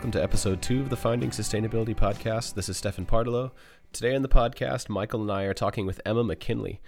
Welcome to episode two of the Finding Sustainability podcast. This is Stefan Pardoleau. Today on the podcast, Michael and I are talking with Emma McKinley.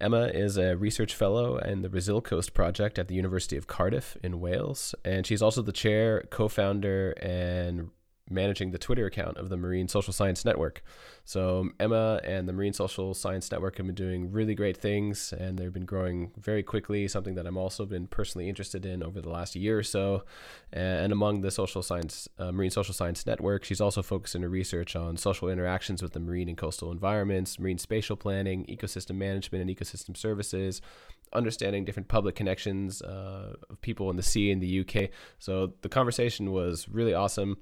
Emma is a research fellow in the Resil Coast Project at the University of Cardiff in Wales, and she's also the chair, co founder, and managing the Twitter account of the Marine Social Science Network. So Emma and the Marine Social Science Network have been doing really great things, and they've been growing very quickly. Something that I'm also been personally interested in over the last year or so. And among the social science uh, Marine Social Science Network, she's also focusing her research on social interactions with the marine and coastal environments, marine spatial planning, ecosystem management, and ecosystem services understanding different public connections uh, of people in the sea in the UK. So the conversation was really awesome.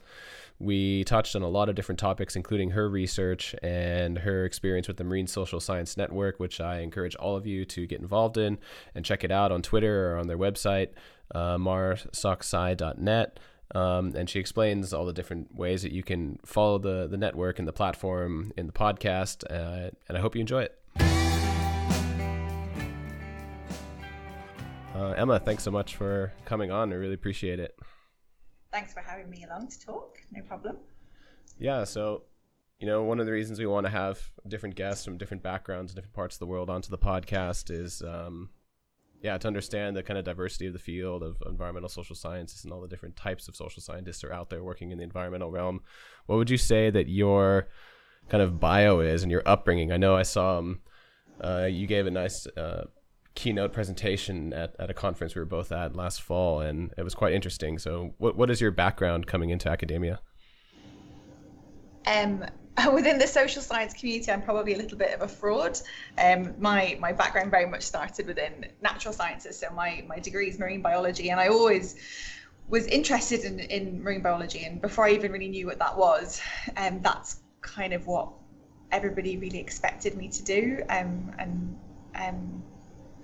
We touched on a lot of different topics, including her research and her experience with the Marine Social Science Network, which I encourage all of you to get involved in and check it out on Twitter or on their website, uh, marsocsci.net. Um, and she explains all the different ways that you can follow the, the network and the platform in the podcast. Uh, and I hope you enjoy it. Uh, Emma, thanks so much for coming on. I really appreciate it. Thanks for having me along to talk. No problem. Yeah, so you know, one of the reasons we want to have different guests from different backgrounds, and different parts of the world onto the podcast is, um, yeah, to understand the kind of diversity of the field of environmental social sciences and all the different types of social scientists are out there working in the environmental realm. What would you say that your kind of bio is and your upbringing? I know I saw um, uh, you gave a nice uh, keynote presentation at, at a conference we were both at last fall, and it was quite interesting. So, what what is your background coming into academia? Um, within the social science community, I'm probably a little bit of a fraud. Um, my my background very much started within natural sciences, so my my degree is marine biology, and I always was interested in, in marine biology. And before I even really knew what that was, um, that's kind of what everybody really expected me to do. Um, and um,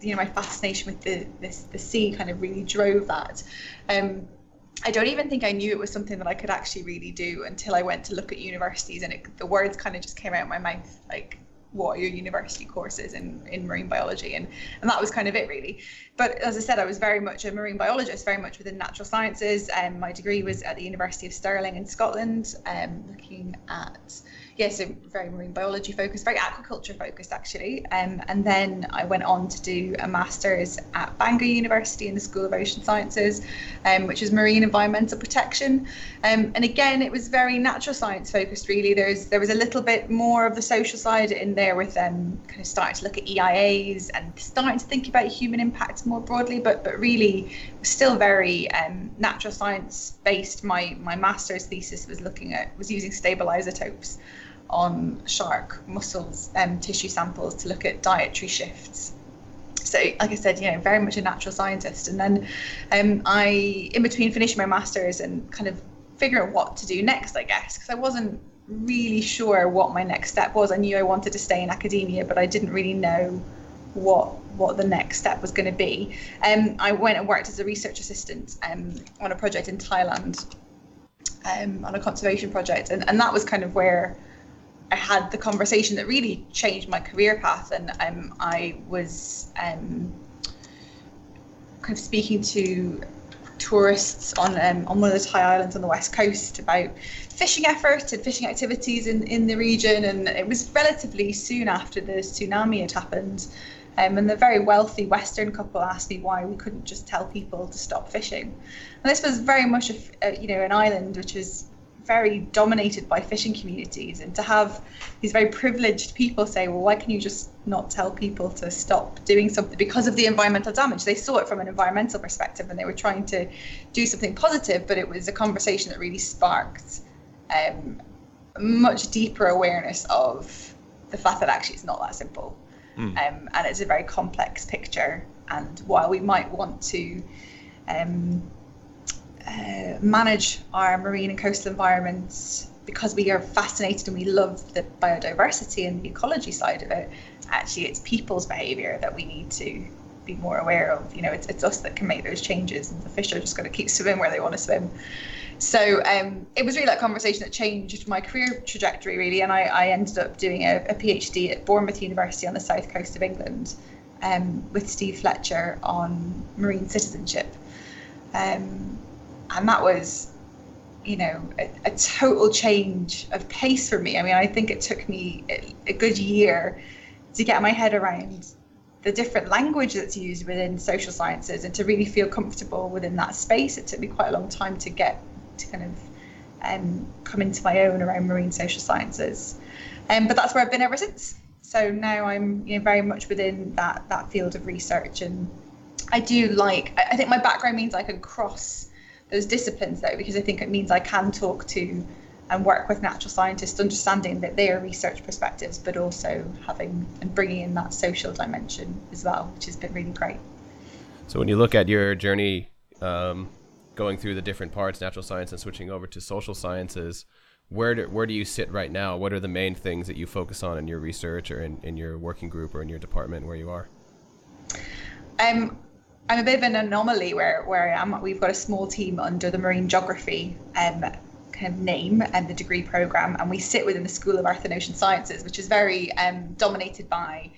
you know my fascination with the this the sea kind of really drove that. Um, I don't even think I knew it was something that I could actually really do until I went to look at universities and it, the words kind of just came out of my mouth like what are your university courses in, in marine biology and and that was kind of it really but as i said i was very much a marine biologist very much within natural sciences and um, my degree was at the university of stirling in scotland um, looking at yeah, so very marine biology focused, very aquaculture focused actually. Um, and then I went on to do a master's at Bangor University in the School of Ocean Sciences, um, which is marine environmental protection. Um, and again, it was very natural science focused really. There's there was a little bit more of the social side in there with um, kind of starting to look at EIAs and starting to think about human impacts more broadly, but but really still very um, natural science based. My my master's thesis was looking at was using stable isotopes on shark muscles um, tissue samples to look at dietary shifts. So, like I said, you know, very much a natural scientist. And then um, I, in between finishing my master's and kind of figuring out what to do next, I guess, because I wasn't really sure what my next step was. I knew I wanted to stay in academia, but I didn't really know what what the next step was going to be. Um, I went and worked as a research assistant um, on a project in Thailand, um, on a conservation project, and, and that was kind of where I had the conversation that really changed my career path, and um, I was um, kind of speaking to tourists on um, on one of the Thai islands on the west coast about fishing efforts and fishing activities in, in the region, and it was relatively soon after the tsunami had happened. Um, and the very wealthy Western couple asked me why we couldn't just tell people to stop fishing. And this was very much a, a you know an island which was very dominated by fishing communities and to have these very privileged people say well why can you just not tell people to stop doing something because of the environmental damage they saw it from an environmental perspective and they were trying to do something positive but it was a conversation that really sparked um, much deeper awareness of the fact that actually it's not that simple mm. um, and it's a very complex picture and while we might want to um, uh, manage our marine and coastal environments because we are fascinated and we love the biodiversity and the ecology side of it. Actually, it's people's behaviour that we need to be more aware of. You know, it's, it's us that can make those changes, and the fish are just going to keep swimming where they want to swim. So um, it was really that conversation that changed my career trajectory, really. And I, I ended up doing a, a, PhD at Bournemouth University on the south coast of England um, with Steve Fletcher on marine citizenship. Um, and that was you know, a, a, total change of pace for me. I mean, I think it took me a, a good year to get my head around the different language that's used within social sciences and to really feel comfortable within that space. It took me quite a long time to get to kind of um, come into my own around marine social sciences. Um, but that's where I've been ever since. So now I'm you know very much within that that field of research, and I do like. I think my background means I can cross those disciplines though, because I think it means I can talk to and work with natural scientists, understanding that they are research perspectives, but also having and bringing in that social dimension as well, which has been really great. So when you look at your journey, um, going through the different parts, natural science and switching over to social sciences, where do, where do you sit right now? What are the main things that you focus on in your research or in, in your working group or in your department where you are? Um, I'm a bit of an anomaly where, where I am. We've got a small team under the marine geography um, kind of name and the degree program, and we sit within the School of Earth and Ocean Sciences, which is very um, dominated by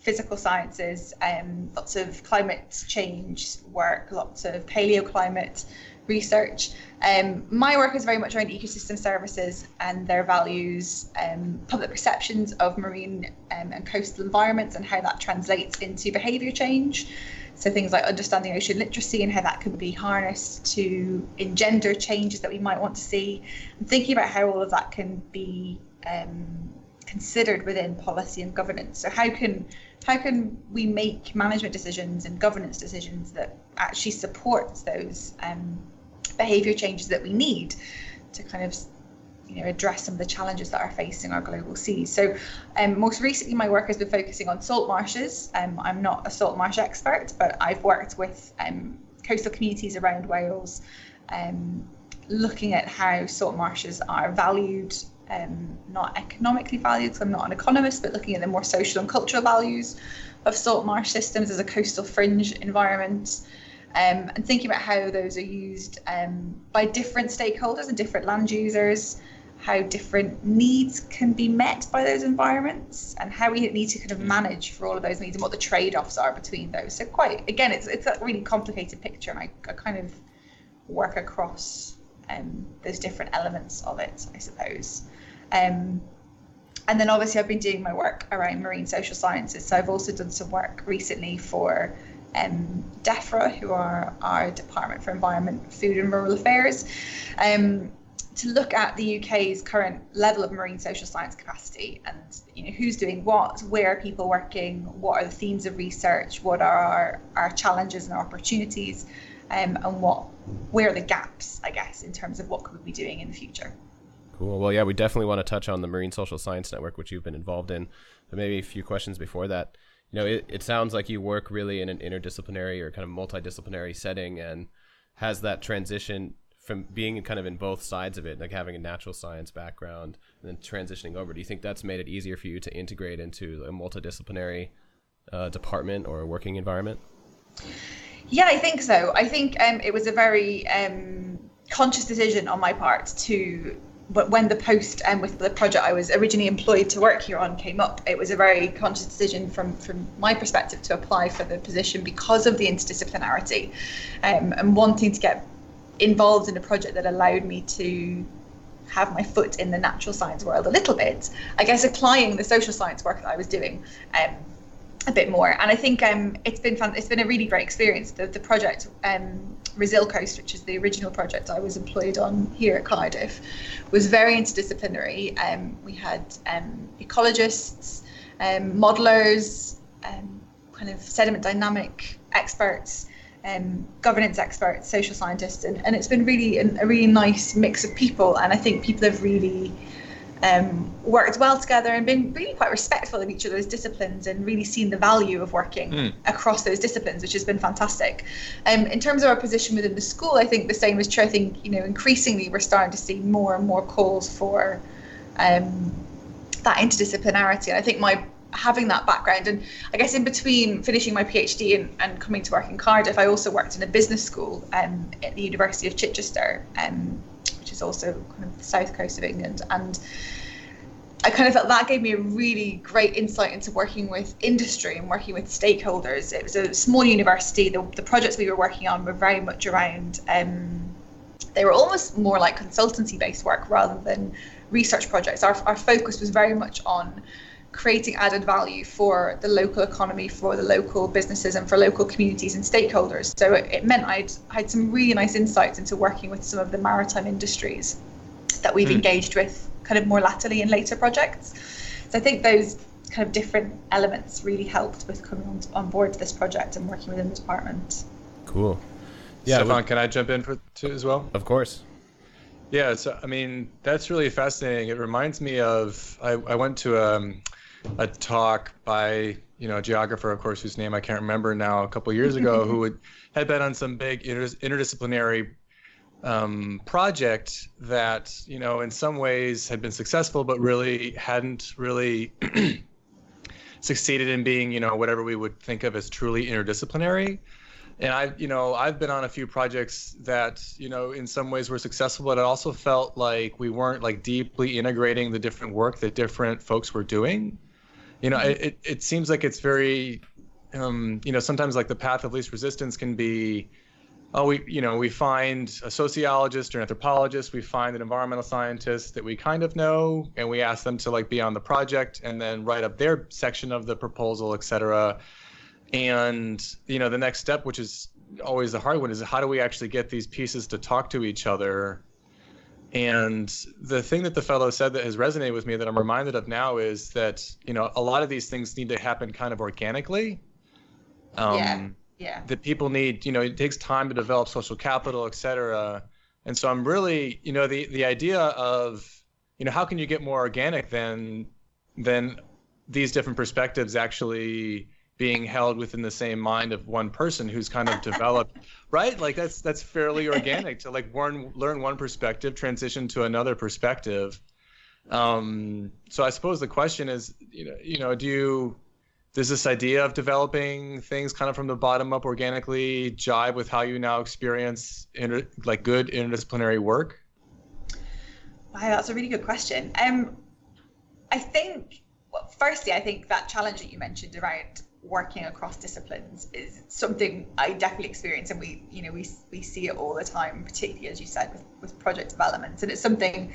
physical sciences, um, lots of climate change work, lots of paleoclimate research. Um, my work is very much around ecosystem services and their values, um, public perceptions of marine um, and coastal environments, and how that translates into behaviour change. So things like understanding ocean literacy and how that can be harnessed to engender changes that we might want to see, and thinking about how all of that can be um, considered within policy and governance. So how can how can we make management decisions and governance decisions that actually supports those um, behavior changes that we need to kind of you know, address some of the challenges that are facing our global seas. So, um, most recently, my work has been focusing on salt marshes. Um, I'm not a salt marsh expert, but I've worked with um, coastal communities around Wales, um, looking at how salt marshes are valued, um, not economically valued, because I'm not an economist, but looking at the more social and cultural values of salt marsh systems as a coastal fringe environment um, and thinking about how those are used um, by different stakeholders and different land users, how different needs can be met by those environments, and how we need to kind of manage for all of those needs and what the trade-offs are between those. So quite again, it's it's a really complicated picture, and I, I kind of work across um, those different elements of it, I suppose. Um, and then obviously I've been doing my work around marine social sciences. So I've also done some work recently for um, DEFRA, who are our Department for Environment, Food and Rural Affairs, um, to look at the UK's current level of marine social science capacity and you know who's doing what, where are people working, what are the themes of research, what are our, our challenges and our opportunities, um, and what where are the gaps, I guess, in terms of what could we be doing in the future. Cool. Well, yeah, we definitely want to touch on the Marine Social Science Network, which you've been involved in. But maybe a few questions before that you know, it, it sounds like you work really in an interdisciplinary or kind of multidisciplinary setting and has that transition from being kind of in both sides of it, like having a natural science background and then transitioning over. Do you think that's made it easier for you to integrate into a multidisciplinary uh, department or working environment? Yeah, I think so. I think um, it was a very um, conscious decision on my part to but when the post and um, with the project I was originally employed to work here on came up, it was a very conscious decision from from my perspective to apply for the position because of the interdisciplinarity, um, and wanting to get involved in a project that allowed me to have my foot in the natural science world a little bit. I guess applying the social science work that I was doing. Um, a bit more. And I think um, it's been fun. It's been a really great experience. The, the project um, Resil Coast, which is the original project I was employed on here at Cardiff, was very interdisciplinary. Um, we had um, ecologists, um, modelers, um, kind of sediment dynamic experts, um, governance experts, social scientists, and, and it's been really an, a really nice mix of people. And I think people have really um, worked well together and been really quite respectful of each of those disciplines and really seen the value of working mm. across those disciplines, which has been fantastic. Um, in terms of our position within the school, I think the same is true. I think you know increasingly we're starting to see more and more calls for um, that interdisciplinarity. And I think my having that background and I guess in between finishing my PhD and, and coming to work in Cardiff, I also worked in a business school um, at the University of Chichester. Um, which is also kind of the south coast of England. And I kind of felt that gave me a really great insight into working with industry and working with stakeholders. It was a small university. The, the projects we were working on were very much around um, they were almost more like consultancy based work rather than research projects. Our, our focus was very much on creating added value for the local economy, for the local businesses, and for local communities and stakeholders. So it, it meant I'd had some really nice insights into working with some of the maritime industries that we've mm. engaged with kind of more latterly in later projects. So I think those kind of different elements really helped with coming on, on board to this project and working within the department. Cool. Yeah, Stefan, well, can I jump in for too as well? Of course. Yeah, so I mean that's really fascinating. It reminds me of I, I went to a, um, a talk by you know a geographer, of course, whose name I can't remember now, a couple years ago, who would, had been on some big inter- interdisciplinary um, project that you know in some ways had been successful, but really hadn't really succeeded in being you know whatever we would think of as truly interdisciplinary and I, you know, I've been on a few projects that, you know, in some ways were successful, but it also felt like we weren't like deeply integrating the different work that different folks were doing. You know, mm-hmm. it, it seems like it's very, um, you know, sometimes like the path of least resistance can be, oh, we, you know, we find a sociologist or an anthropologist, we find an environmental scientist that we kind of know, and we ask them to like be on the project and then write up their section of the proposal, et cetera and you know the next step which is always the hard one is how do we actually get these pieces to talk to each other and the thing that the fellow said that has resonated with me that i'm reminded of now is that you know a lot of these things need to happen kind of organically. Um, yeah yeah. that people need you know it takes time to develop social capital et cetera. And so i'm really you know the the idea of you know how can you get more organic than than these different perspectives actually being held within the same mind of one person who's kind of developed right? Like that's that's fairly organic to like learn learn one perspective transition to another perspective. Um so i suppose the question is you know you know do you does this idea of developing things kind of from the bottom up organically jive with how you now experience inter, like good interdisciplinary work? Wow that's a really good question. Um i think well, firstly i think that challenge that you mentioned around working across disciplines is something I definitely experience, and we, you know, we we see it all the time, particularly as you said with, with project development, and it's something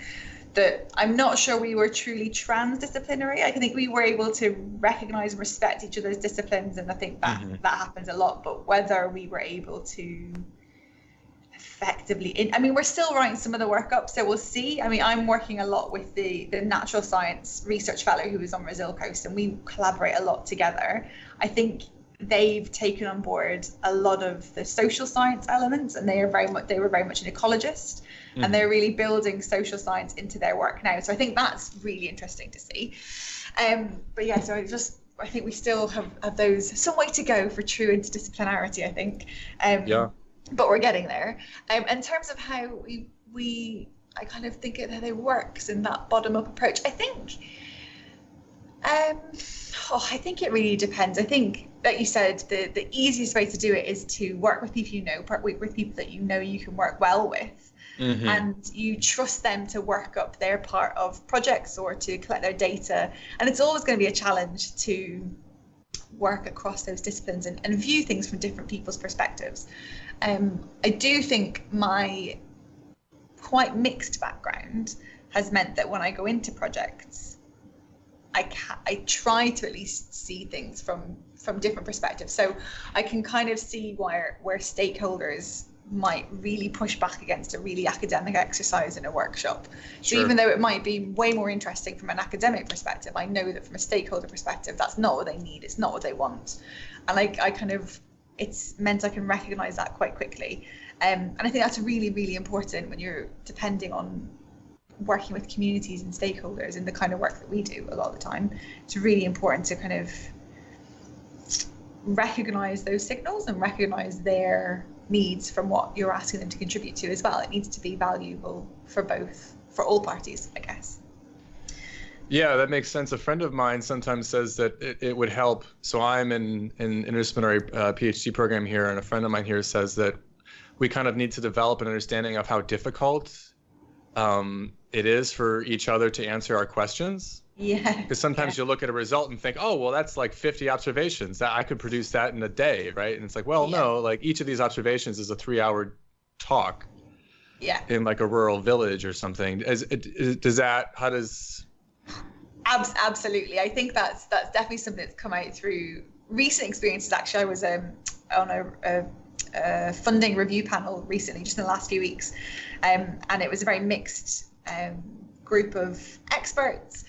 that I'm not sure we were truly transdisciplinary. I think we were able to recognize and respect each other's disciplines, and I think that mm-hmm. that happens a lot. But whether we were able to effectively in, i mean we're still writing some of the work up so we'll see i mean i'm working a lot with the the natural science research fellow who is on Resil Coast and we collaborate a lot together i think they've taken on board a lot of the social science elements and they are very much they were very much an ecologist mm-hmm. and they're really building social science into their work now so i think that's really interesting to see um but yeah so I just i think we still have, have those some way to go for true interdisciplinarity i think um yeah but we're getting there. Um, in terms of how we we I kind of think it how it works in that bottom up approach. I think. Um, oh, I think it really depends. I think, like you said, the, the easiest way to do it is to work with people you know, work with people that you know you can work well with, mm-hmm. and you trust them to work up their part of projects or to collect their data. And it's always going to be a challenge to work across those disciplines and, and view things from different people's perspectives. Um, I do think my quite mixed background has meant that when I go into projects, I ca- I try to at least see things from from different perspectives. So I can kind of see where where stakeholders might really push back against a really academic exercise in a workshop. So even though it might be way more interesting from an academic perspective, I know that from a stakeholder perspective, that's not what they need. It's not what they want. And I, I kind of it's meant I can recognize that quite quickly. Um, and I think that's really, really important when you're depending on working with communities and stakeholders in the kind of work that we do a lot of the time. It's really important to kind of recognize those signals and recognize their needs from what you're asking them to contribute to as well. It needs to be valuable for both, for all parties, I guess. Yeah, that makes sense. A friend of mine sometimes says that it, it would help. So I'm in an interdisciplinary uh, PhD program here, and a friend of mine here says that we kind of need to develop an understanding of how difficult um, it is for each other to answer our questions. Yeah. Because sometimes yeah. you look at a result and think, oh, well, that's like 50 observations. That I could produce that in a day, right? And it's like, well, yeah. no, like each of these observations is a three-hour talk. yeah. in like a rural village or something. Is, is, does that, how does. Abs- absolutely. I think that's that's definitely something that's come out through recent experiences. Actually, I was um, on a, a, a, funding review panel recently, just in the last few weeks, um, and it was a very mixed um, group of experts.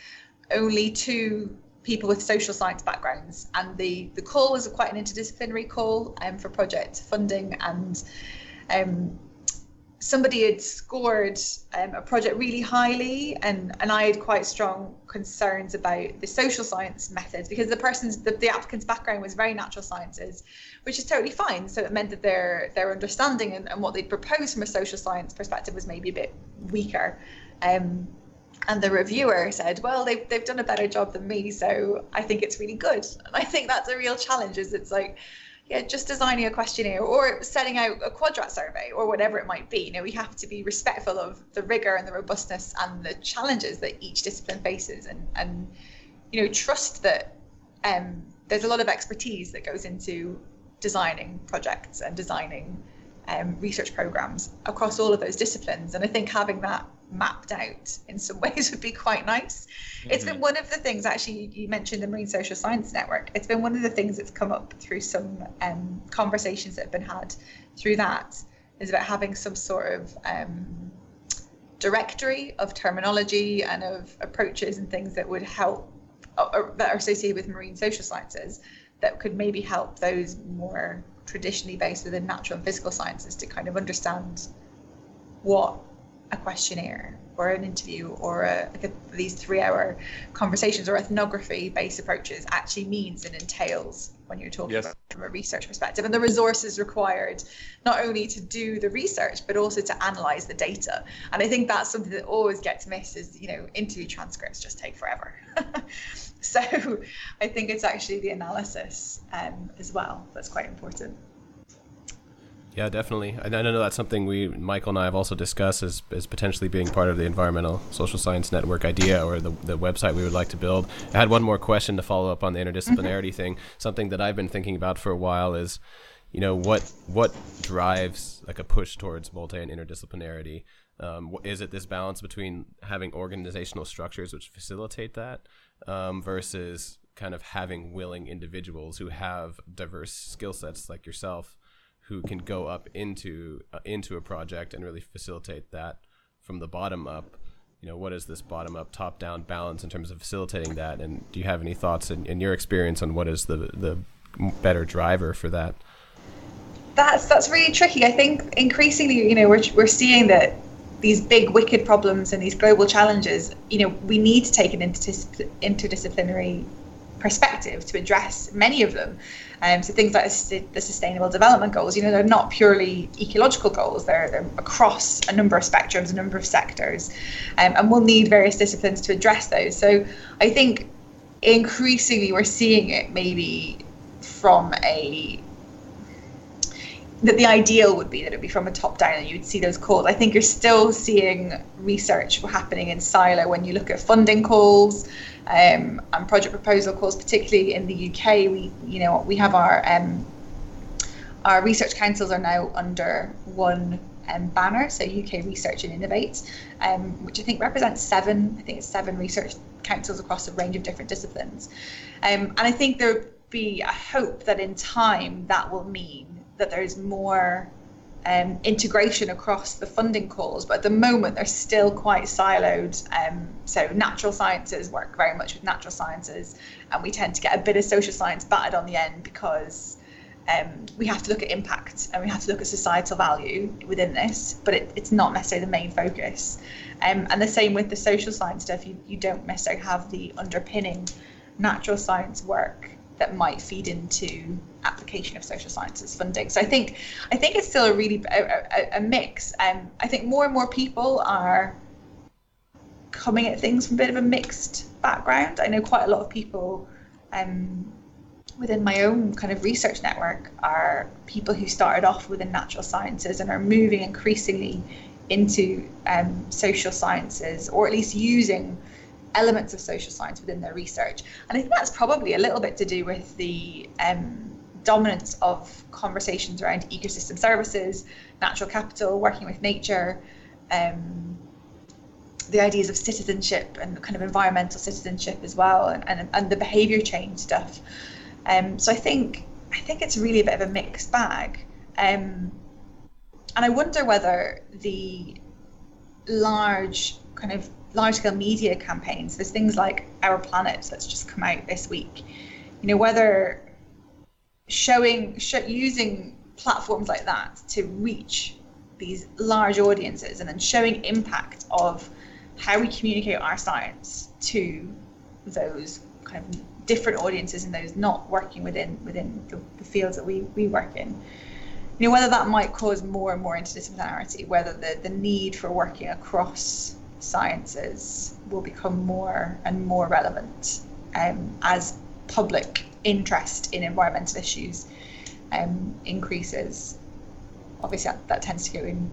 Only two people with social science backgrounds, and the the call was quite an interdisciplinary call um, for project funding and. Um, somebody had scored um, a project really highly and, and I had quite strong concerns about the social science methods because the person's the, the applicant's background was very natural sciences which is totally fine so it meant that their their understanding and, and what they'd proposed from a social science perspective was maybe a bit weaker um, and the reviewer said well they've, they've done a better job than me so I think it's really good and I think that's a real challenge is it's like yeah, just designing a questionnaire or setting out a quadrat survey or whatever it might be. You know, we have to be respectful of the rigor and the robustness and the challenges that each discipline faces, and and you know, trust that um, there's a lot of expertise that goes into designing projects and designing um, research programs across all of those disciplines. And I think having that mapped out in some ways would be quite nice. Mm-hmm. It's been mm-hmm. one of the things, actually, you mentioned the Marine Social Science Network. It's been one of the things that's come up through some um, conversations that have been had through that, is about having some sort of um, directory of terminology and of approaches and things that would help, uh, that are associated with marine social sciences, that could maybe help those more traditionally based within natural and physical sciences to kind of understand what a questionnaire or an interview or a, like a, these three hour conversations or ethnography based approaches actually means and entails when you're talking yes. from a research perspective. And the resources required not only to do the research but also to analyze the data. And i think that's something that always gets missed is you know interview transcripts just take forever. So i think it's actually the analysis um, as well that's quite important yeah, definitely. I know that's something we, Michael and I, have also discussed as, as potentially being part of the environmental social science network idea or the, the website we would like to build. I had one more question to follow up on the interdisciplinarity mm-hmm. thing. Something that I've been thinking about for a while is, you know, what what drives like a push towards multi and interdisciplinarity? Um, is it this balance between having organizational structures which facilitate that um, versus kind of having willing individuals who have diverse skill sets like yourself? Who can go up into uh, into a project and really facilitate that from the bottom up. You know what is this bottom up top down balance in terms of facilitating that? And do you have any thoughts in, in your experience on what is the the better driver for that? That's that's really tricky. I think increasingly you know we're, we're seeing that these big wicked problems and these global challenges you know we need to take an interdisciplinary perspective to address many of them um, so things like the Sustainable Development Goals, you know, they're not purely ecological goals. They're, they're across a number of spectrums, a number of sectors, um, and we'll need various disciplines to address those. So I think increasingly we're seeing it maybe from a that the ideal would be that it'd be from a top down and you'd see those calls. I think you're still seeing research happening in silo when you look at funding calls um, and project proposal calls, particularly in the UK. We, you know, we have our um, our research councils are now under one um, banner, so UK Research and Innovate, um, which I think represents seven. I think it's seven research councils across a range of different disciplines, um, and I think there be a hope that in time that will mean that there's more um, integration across the funding calls, but at the moment they're still quite siloed. Um, so natural sciences work very much with natural sciences, and we tend to get a bit of social science battered on the end because um, we have to look at impact and we have to look at societal value within this, but it, it's not necessarily the main focus. Um, and the same with the social science stuff, you, you don't necessarily have the underpinning natural science work that might feed into application of social sciences funding. So I think I think it's still a really a, a, a mix. Um, I think more and more people are coming at things from a bit of a mixed background. I know quite a lot of people um, within my own kind of research network are people who started off within natural sciences and are moving increasingly into um, social sciences or at least using elements of social science within their research. And I think that's probably a little bit to do with the um, dominance of conversations around ecosystem services, natural capital, working with nature, um, the ideas of citizenship and kind of environmental citizenship as well, and, and, and the behaviour change stuff. Um, so I think I think it's really a bit of a mixed bag, um, and I wonder whether the large kind of large scale media campaigns, there's things like Our Planet that's just come out this week, you know whether showing sh- using platforms like that to reach these large audiences and then showing impact of how we communicate our science to those kind of different audiences and those not working within within the, the fields that we, we work in. You know, whether that might cause more and more interdisciplinarity, whether the, the need for working across sciences will become more and more relevant um, as public interest in environmental issues um, increases. Obviously, that, that tends to go in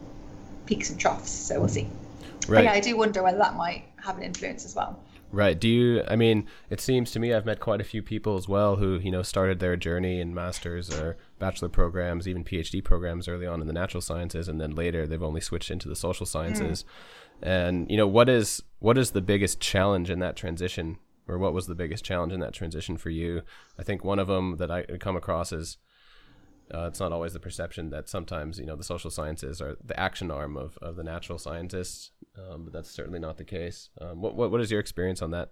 peaks and troughs, so we'll see. Right. But yeah, I do wonder whether that might have an influence as well. Right. Do you? I mean, it seems to me I've met quite a few people as well who you know started their journey in masters or bachelor programs, even PhD programs early on in the natural sciences, and then later they've only switched into the social sciences. Mm. And you know, what is what is the biggest challenge in that transition, or what was the biggest challenge in that transition for you? I think one of them that I come across is uh, it's not always the perception that sometimes you know the social sciences are the action arm of, of the natural scientists, um, but that's certainly not the case. Um, what, what what is your experience on that?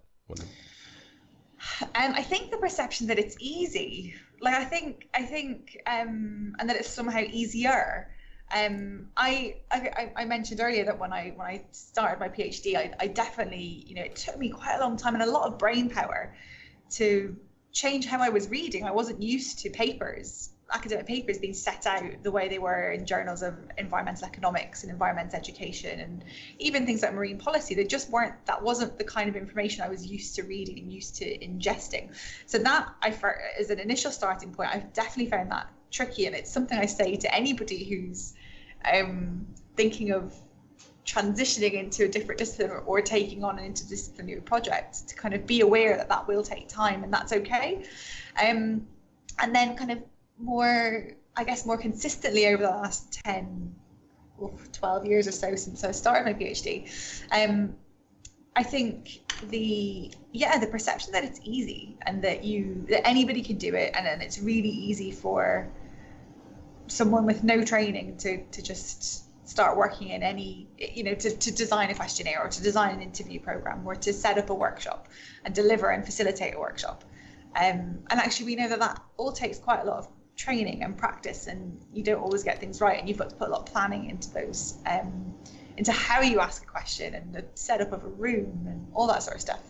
And I think the perception that it's easy, like I think I think, um, and that it's somehow easier. Um, I, I, I mentioned earlier that when I when I started my PhD, I, I definitely you know it took me quite a long time and a lot of brain power to change how I was reading. I wasn't used to papers. Academic papers being set out the way they were in journals of environmental economics and environmental education and even things like marine policy. They just weren't that wasn't the kind of information i was used to reading and used to ingesting. So that i as an initial starting point. I've definitely found that tricky and it's something i say to anybody who's um, thinking of transitioning into a different discipline or, or, taking on an interdisciplinary project to kind of be aware that that will take time and that's okay um, and then kind of more, I guess, more consistently over the last 10 or 12 years or so since I started my PhD. Um, I think the yeah the perception that it's easy and that you that anybody can do it and then it's really easy for someone with no training to to just start working in any you know to, to design a questionnaire or to design an interview program or to set up a workshop and deliver and facilitate a workshop. Um, and actually we know that that all takes quite a lot of training and practice and you don't always get things right and you've got to put a lot of planning into those um, into how you ask a question and the setup of a room and all that sort of stuff.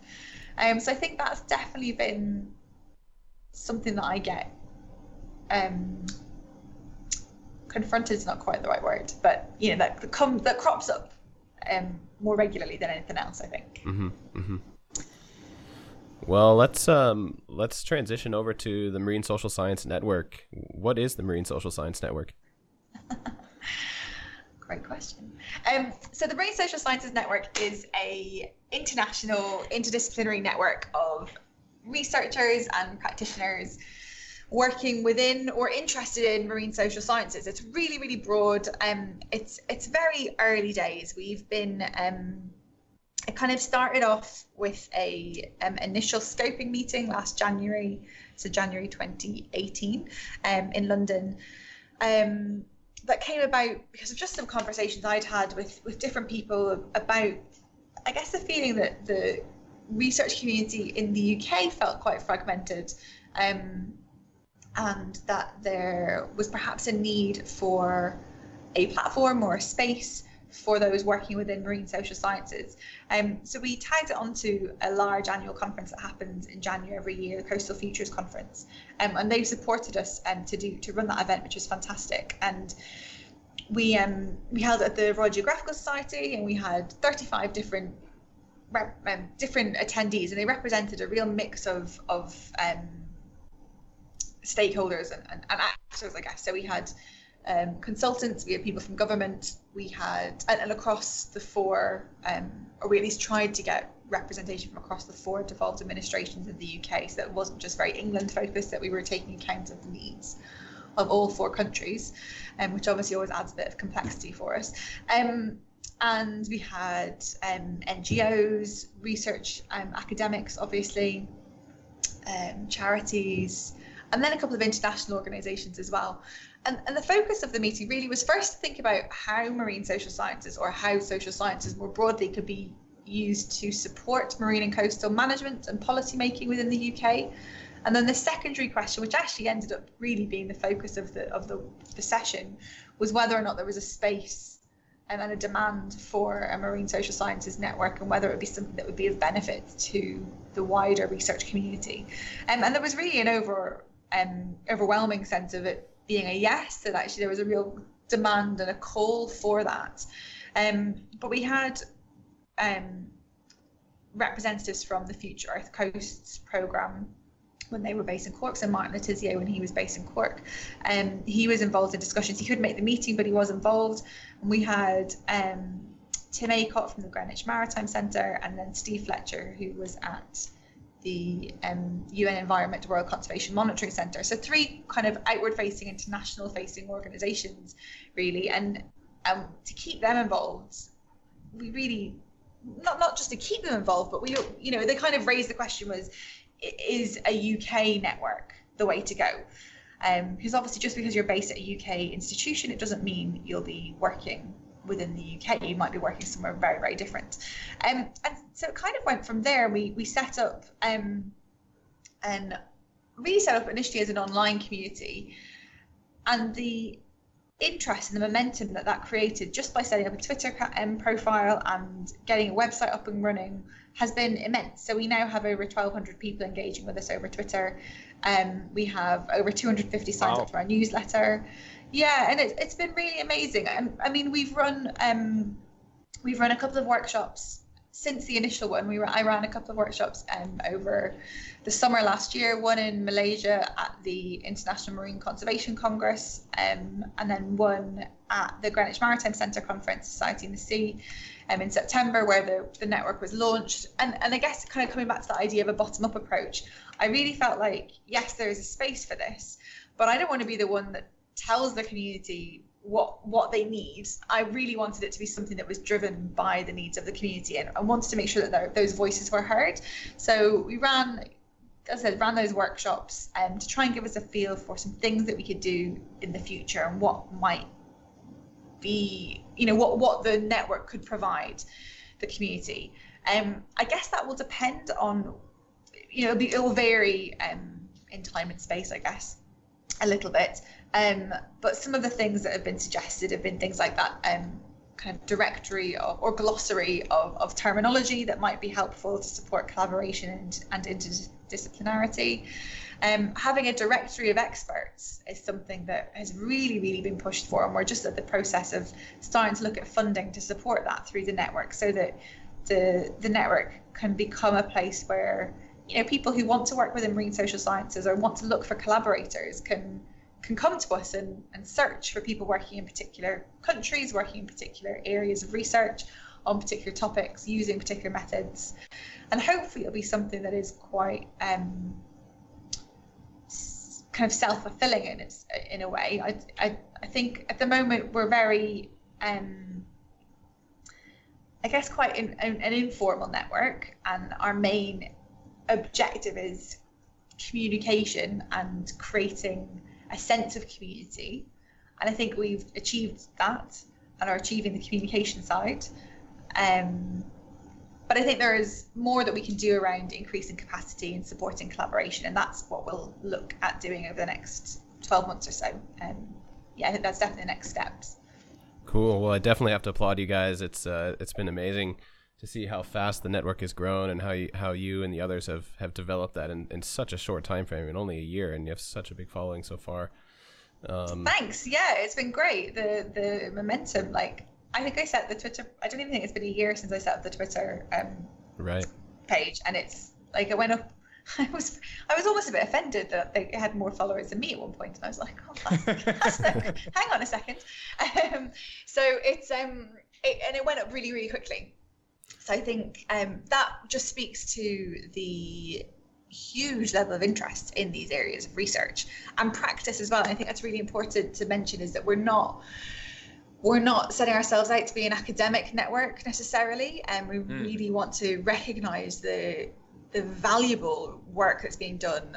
Um, so i think that's definitely been something that i get um, confronted is not quite the right word but you know that, come, that crops up um, more regularly than anything else i think mm-hmm, mm-hmm. Well, let's um, let's transition over to the Marine Social Science Network. What is the Marine Social Science Network? Great question. Um, so the Marine Social Sciences Network is a international interdisciplinary network of researchers and practitioners working within or interested in marine social sciences. It's really, really broad. Um, it's it's very early days. We've been um, it kind of started off with a um, initial scoping meeting last January, so January 2018, um, in London. Um, that came about because of just some conversations I'd had with with different people about, I guess, the feeling that the research community in the UK felt quite fragmented, um, and that there was perhaps a need for a platform or a space for those working within marine social sciences. Um, so we tied it onto a large annual conference that happens in January every year, the Coastal Futures Conference, um, and they've supported us um, to do to run that event, which was fantastic. And we um, we held it at the Royal Geographical Society, and we had 35 different um, different attendees, and they represented a real mix of of um, stakeholders and, and, and actors, I guess. So we had um, consultants, we had people from government, we had, and, and across the four, um, or we at least tried to get representation from across the four devolved administrations in the UK, so it wasn't just very England focused, that we were taking account of the needs of all four countries, um, which obviously always adds a bit of complexity for us. Um, and we had um, NGOs, research um, academics, obviously, um, charities, and then a couple of international organisations as well. And, and the focus of the meeting really was first to think about how marine social sciences or how social sciences more broadly could be used to support marine and coastal management and policy making within the UK. And then the secondary question, which actually ended up really being the focus of the of the, the session, was whether or not there was a space and then a demand for a marine social sciences network and whether it would be something that would be of benefit to the wider research community. Um, and there was really an over um, overwhelming sense of it being a yes, that actually there was a real demand and a call for that. Um, but we had um, representatives from the Future Earth Coasts programme when they were based in Cork, so Martin Le Tissier, when he was based in Cork. Um, he was involved in discussions. He couldn't make the meeting, but he was involved. And we had um, Tim Acott from the Greenwich Maritime Centre and then Steve Fletcher, who was at the um, UN Environment World Conservation Monitoring Centre. So three kind of outward-facing, international-facing organisations, really, and um, to keep them involved, we really not not just to keep them involved, but we you know they kind of raised the question was is a UK network the way to go? Um, because obviously just because you're based at a UK institution, it doesn't mean you'll be working within the UK. You might be working somewhere very, very different. Um, and so it kind of went from there. We we set up um, and really set up initially as an online community, and the interest and the momentum that that created just by setting up a Twitter um, profile and getting a website up and running has been immense. So we now have over 1,200 people engaging with us over Twitter. Um, we have over 250 signs wow. up to our newsletter. Yeah, and it's it's been really amazing. I, I mean, we've run um, we've run a couple of workshops since the initial one. We were I ran a couple of workshops um, over the summer last year. One in Malaysia at the International Marine Conservation Congress, um, and then one at the Greenwich Maritime Centre Conference, Society in the Sea, um, in September, where the, the network was launched. And and I guess kind of coming back to the idea of a bottom up approach, I really felt like yes, there is a space for this, but I don't want to be the one that tells the community what what they need. I really wanted it to be something that was driven by the needs of the community and I wanted to make sure that those voices were heard. So we ran, as I said, ran those workshops um, to try and give us a feel for some things that we could do in the future and what might be, you know, what what the network could provide the community. Um, I guess that will depend on, you know, it will vary um, in time and space, I guess, a little bit. Um, but some of the things that have been suggested have been things like that um, kind of directory of, or glossary of, of terminology that might be helpful to support collaboration and, and interdisciplinarity. Um, having a directory of experts is something that has really, really been pushed for, and we're just at the process of starting to look at funding to support that through the network, so that the the network can become a place where you know people who want to work within marine social sciences or want to look for collaborators can can come to us and, and search for people working in particular countries, working in particular areas of research on particular topics, using particular methods. And hopefully it'll be something that is quite um, kind of self-fulfilling in its in a way. I, I, I think at the moment we're very um, I guess quite in, an informal network and our main objective is communication and creating a sense of community. And I think we've achieved that and are achieving the communication side. Um, but I think there is more that we can do around increasing capacity and supporting collaboration, and that's what we'll look at doing over the next 12 months or so. Um, yeah, I think that's definitely the next steps. Cool. Well, I definitely have to applaud you guys. It's uh, it's been amazing to see how fast the network has grown and how you, how you and the others have, have developed that in, in such a short time frame in only a year and you have such a big following so far. Um, thanks. Yeah it's been great. The the momentum like i think i set the twitter i don't even think it's been a year since i set up the twitter um, right. page and it's like it went up I was I was almost a bit offended that they had more followers than me at one point, and I was like, oh, that's, that's hang on a second. Um, so it's um, it, and it went up really really quickly. So I think um, that just speaks to the huge level of interest in these areas of research and practice as well. And I think that's really important to mention is that we're not we're not setting ourselves out to be an academic network necessarily, and we mm. really want to recognise the the valuable work that's being done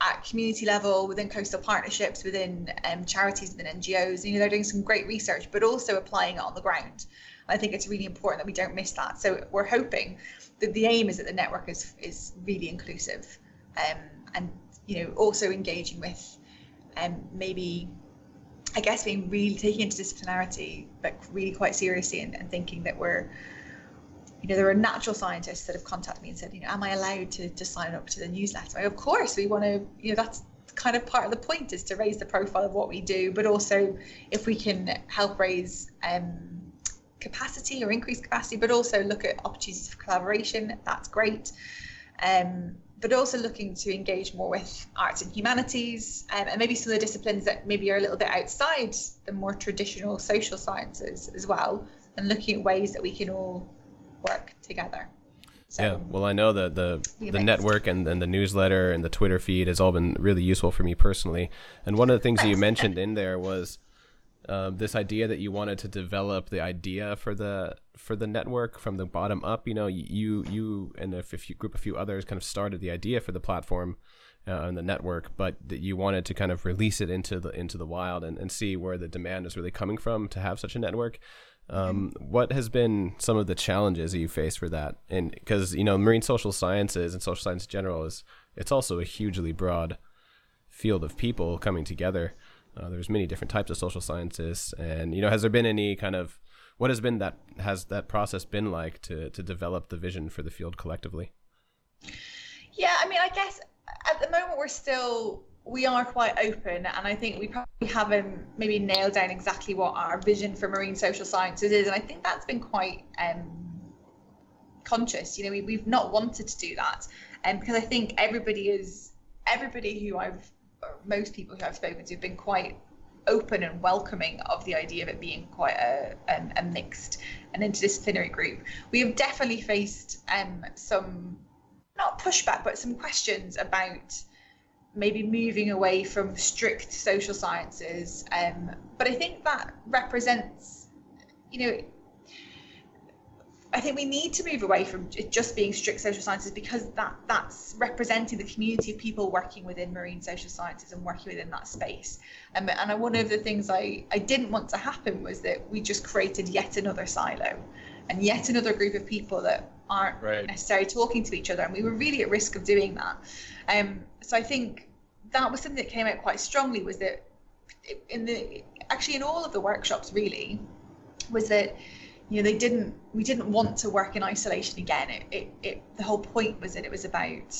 at community level, within coastal partnerships, within um, charities, within NGOs. You know, they're doing some great research, but also applying it on the ground. I think it's really important that we don't miss that. So we're hoping that the aim is that the network is is really inclusive, um, and you know also engaging with, um, maybe, I guess being really taking interdisciplinarity, but really quite seriously and, and thinking that we're you know, there are natural scientists that have contacted me and said, you know, am I allowed to, to sign up to the newsletter? of course, we want to, you know, that's kind of part of the point is to raise the profile of what we do, but also if we can help raise um, capacity or increase capacity, but also look at opportunities for collaboration, that's great. Um, but also looking to engage more with arts and humanities um, and maybe some of the disciplines that maybe are a little bit outside the more traditional social sciences as well, and looking at ways that we can all work together. So, yeah, well, I know that the the network and, and the newsletter and the Twitter feed has all been really useful for me personally. And one of the things that you mentioned in there was um, this idea that you wanted to develop the idea for the for the network from the bottom up. You know, you you and a few, group, a few others, kind of started the idea for the platform uh, and the network, but that you wanted to kind of release it into the into the wild and, and see where the demand is really coming from to have such a network. Um, what has been some of the challenges that you face for that? And because you know, marine social sciences and social science in general is it's also a hugely broad field of people coming together. Uh, there's many different types of social scientists, and you know, has there been any kind of what has been that has that process been like to to develop the vision for the field collectively? Yeah, I mean, I guess at the moment we're still we are quite open and i think we probably haven't maybe nailed down exactly what our vision for marine social sciences is and i think that's been quite um, conscious you know we, we've not wanted to do that and um, because i think everybody is everybody who i've most people who i've spoken to have been quite open and welcoming of the idea of it being quite a, a, a mixed and interdisciplinary group we have definitely faced um, some not pushback but some questions about maybe moving away from strict social sciences. Um, but I think that represents, you know, I think we need to move away from it just being strict social sciences because that that's representing the community of people working within marine social sciences and working within that space. Um, and one of the things I, I didn't want to happen was that we just created yet another silo and yet another group of people that aren't right. necessarily talking to each other. And we were really at risk of doing that. Um, so I think that was something that came out quite strongly was that in the actually in all of the workshops really was that you know they didn't we didn't want to work in isolation again. It, it, it the whole point was that it was about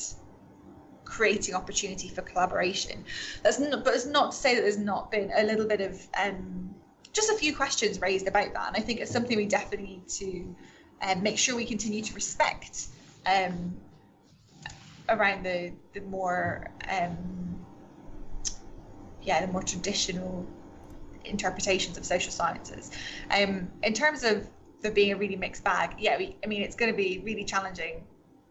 creating opportunity for collaboration. That's not but it's not to say that there's not been a little bit of um, just a few questions raised about that. And i think it's something we definitely need to um, make sure we continue to respect um, around the the more um, yeah the more traditional interpretations of social sciences. Um, in terms of there being a really mixed bag, yeah, we, I mean it's going to be really challenging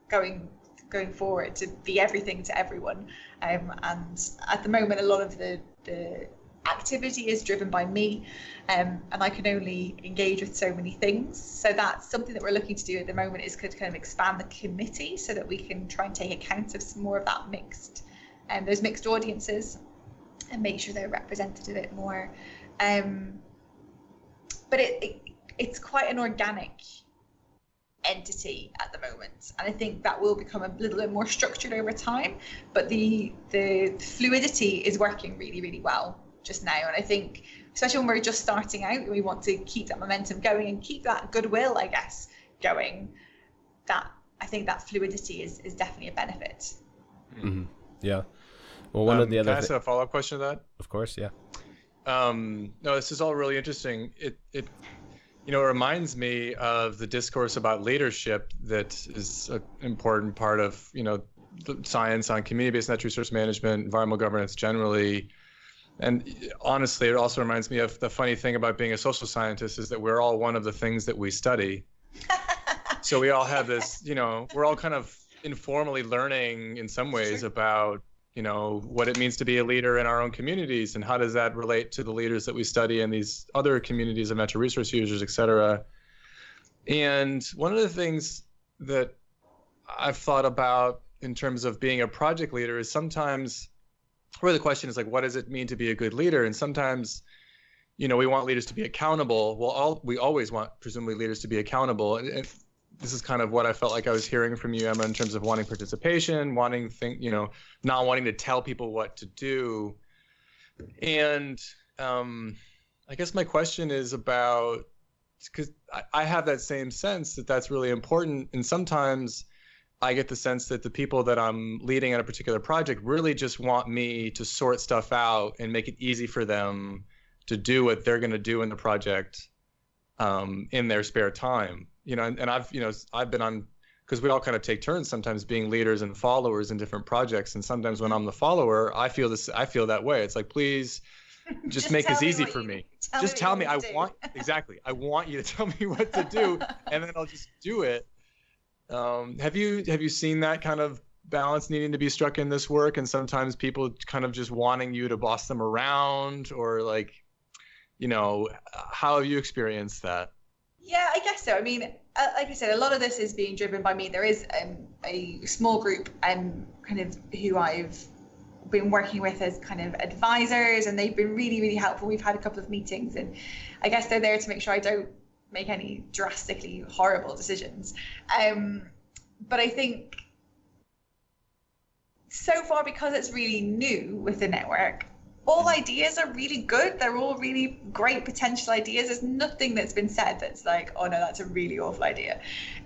going going forward to be everything to everyone. Um, and at the moment, a lot of the the activity is driven by me um, and I can only engage with so many things. So that's something that we're looking to do at the moment is to kind of expand the committee so that we can try and take account of some more of that mixed and um, those mixed audiences and make sure they're represented a bit more. Um, but it, it it's quite an organic entity at the moment and i think that will become a little bit more structured over time but the the fluidity is working really really well just now. And I think, especially when we're just starting out, and we want to keep that momentum going and keep that goodwill, I guess, going. That I think that fluidity is is definitely a benefit. Mm-hmm. Yeah. Well, one um, of the other. Can I ask a follow up question to that? Of course, yeah. Um, no, this is all really interesting. It it you know it reminds me of the discourse about leadership that is an important part of you know the science on community-based natural resource management, environmental governance generally. And honestly, it also reminds me of the funny thing about being a social scientist is that we're all one of the things that we study. so we all have this, you know, we're all kind of informally learning in some ways about you know what it means to be a leader in our own communities and how does that relate to the leaders that we study in these other communities of natural resource users et cetera. And one of the things that i've thought about in terms of being a project leader is sometimes where the question is like what does it mean to be a good leader? And sometimes you know we want leaders to be accountable. Well all we always want presumably leaders to be accountable. And, and this is kind of what I felt like I was hearing from you, Emma, in terms of wanting participation, wanting think, you know, not wanting to tell people what to do. And um, I guess my question is about because I, I have that same sense that that's really important, and sometimes I get the sense that the people that I'm leading on a particular project really just want me to sort stuff out and make it easy for them to do what they're going to do in the project um, in their spare time you know, and, and I've, you know, I've been on because we all kind of take turns sometimes being leaders and followers in different projects. And sometimes when I'm the follower, I feel this, I feel that way. It's like, please just, just make this easy for me. Tell just me tell me, I do. want, exactly. I want you to tell me what to do and then I'll just do it. Um, have you, have you seen that kind of balance needing to be struck in this work? And sometimes people kind of just wanting you to boss them around or like, you know, how have you experienced that? Yeah, I guess so. I mean, uh, like I said, a lot of this is being driven by me. There is um, a small group, um, kind of who I've been working with as kind of advisors, and they've been really, really helpful. We've had a couple of meetings, and I guess they're there to make sure I don't make any drastically horrible decisions. Um, but I think so far, because it's really new with the network, all ideas are really good. They're all really great potential ideas. There's nothing that's been said that's like, oh no, that's a really awful idea.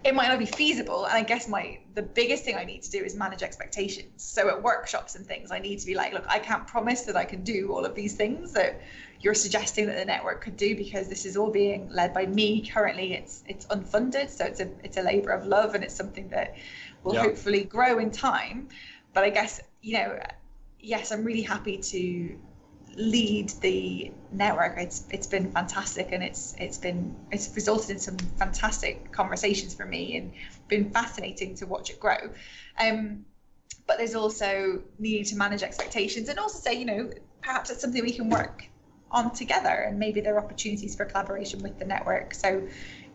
It might not be feasible. And I guess my the biggest thing I need to do is manage expectations. So at workshops and things, I need to be like, look, I can't promise that I can do all of these things that you're suggesting that the network could do because this is all being led by me currently. It's it's unfunded, so it's a it's a labor of love and it's something that will yeah. hopefully grow in time. But I guess you know yes, I'm really happy to lead the network. It's it's been fantastic, and it's it's been it's resulted in some fantastic conversations for me, and been fascinating to watch it grow. Um, but there's also needing to manage expectations, and also say, you know, perhaps it's something we can work on together, and maybe there are opportunities for collaboration with the network. So,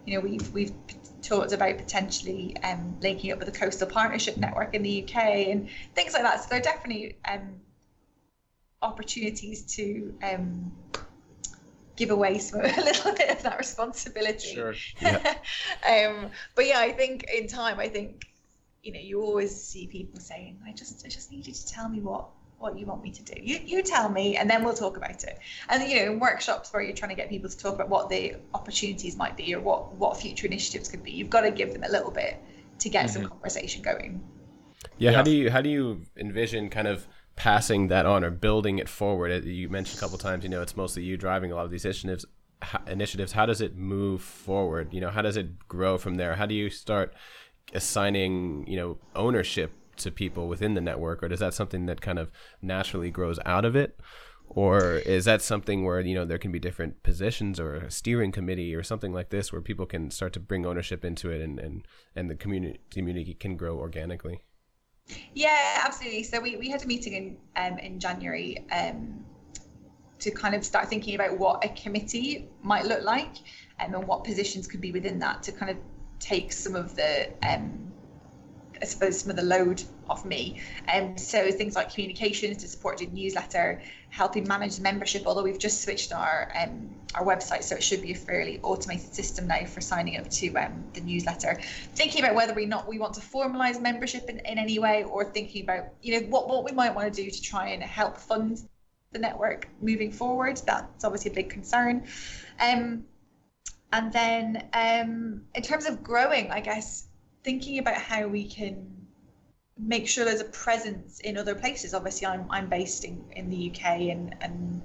you know, we've we've talked about potentially um, linking up with the Coastal Partnership Network in the UK and things like that. So there are definitely um, opportunities to um, give away some, a little bit of that responsibility. Sure. Yeah. um, but yeah, I think in time, I think you know you always see people saying, "I just, I just need you to tell me what what you want me to do. You you tell me, and then we'll talk about it." And you know, in workshops where you're trying to get people to talk about what the opportunities might be or what what future initiatives could be, you've got to give them a little bit to get mm-hmm. some conversation going. Yeah, yeah. How do you how do you envision kind of passing that on or building it forward? You mentioned a couple times, you know, it's mostly you driving a lot of these initiatives. Initiatives. How does it move forward? You know, how does it grow from there? How do you start assigning, you know, ownership to people within the network, or does that something that kind of naturally grows out of it? or is that something where you know there can be different positions or a steering committee or something like this where people can start to bring ownership into it and and, and the community community can grow organically yeah, absolutely. So we, we had a meeting in um, in January um, to kind of start thinking about what a committee might look like um, and what positions could be within that to kind of take some of the um, I suppose some of the load off me. Um, so things like communications to support the newsletter, helping manage membership. Although we've just switched our um, our website, so it should be a fairly automated system now for signing up to um, the newsletter. Thinking about whether or not we want to formalise membership in, in any way, or thinking about you know what what we might want to do to try and help fund the network moving forward. That's obviously a big concern. Um, and then um, in terms of growing, I guess thinking about how we can make sure there's a presence in other places. Obviously, I'm, I'm based in, in the UK and, and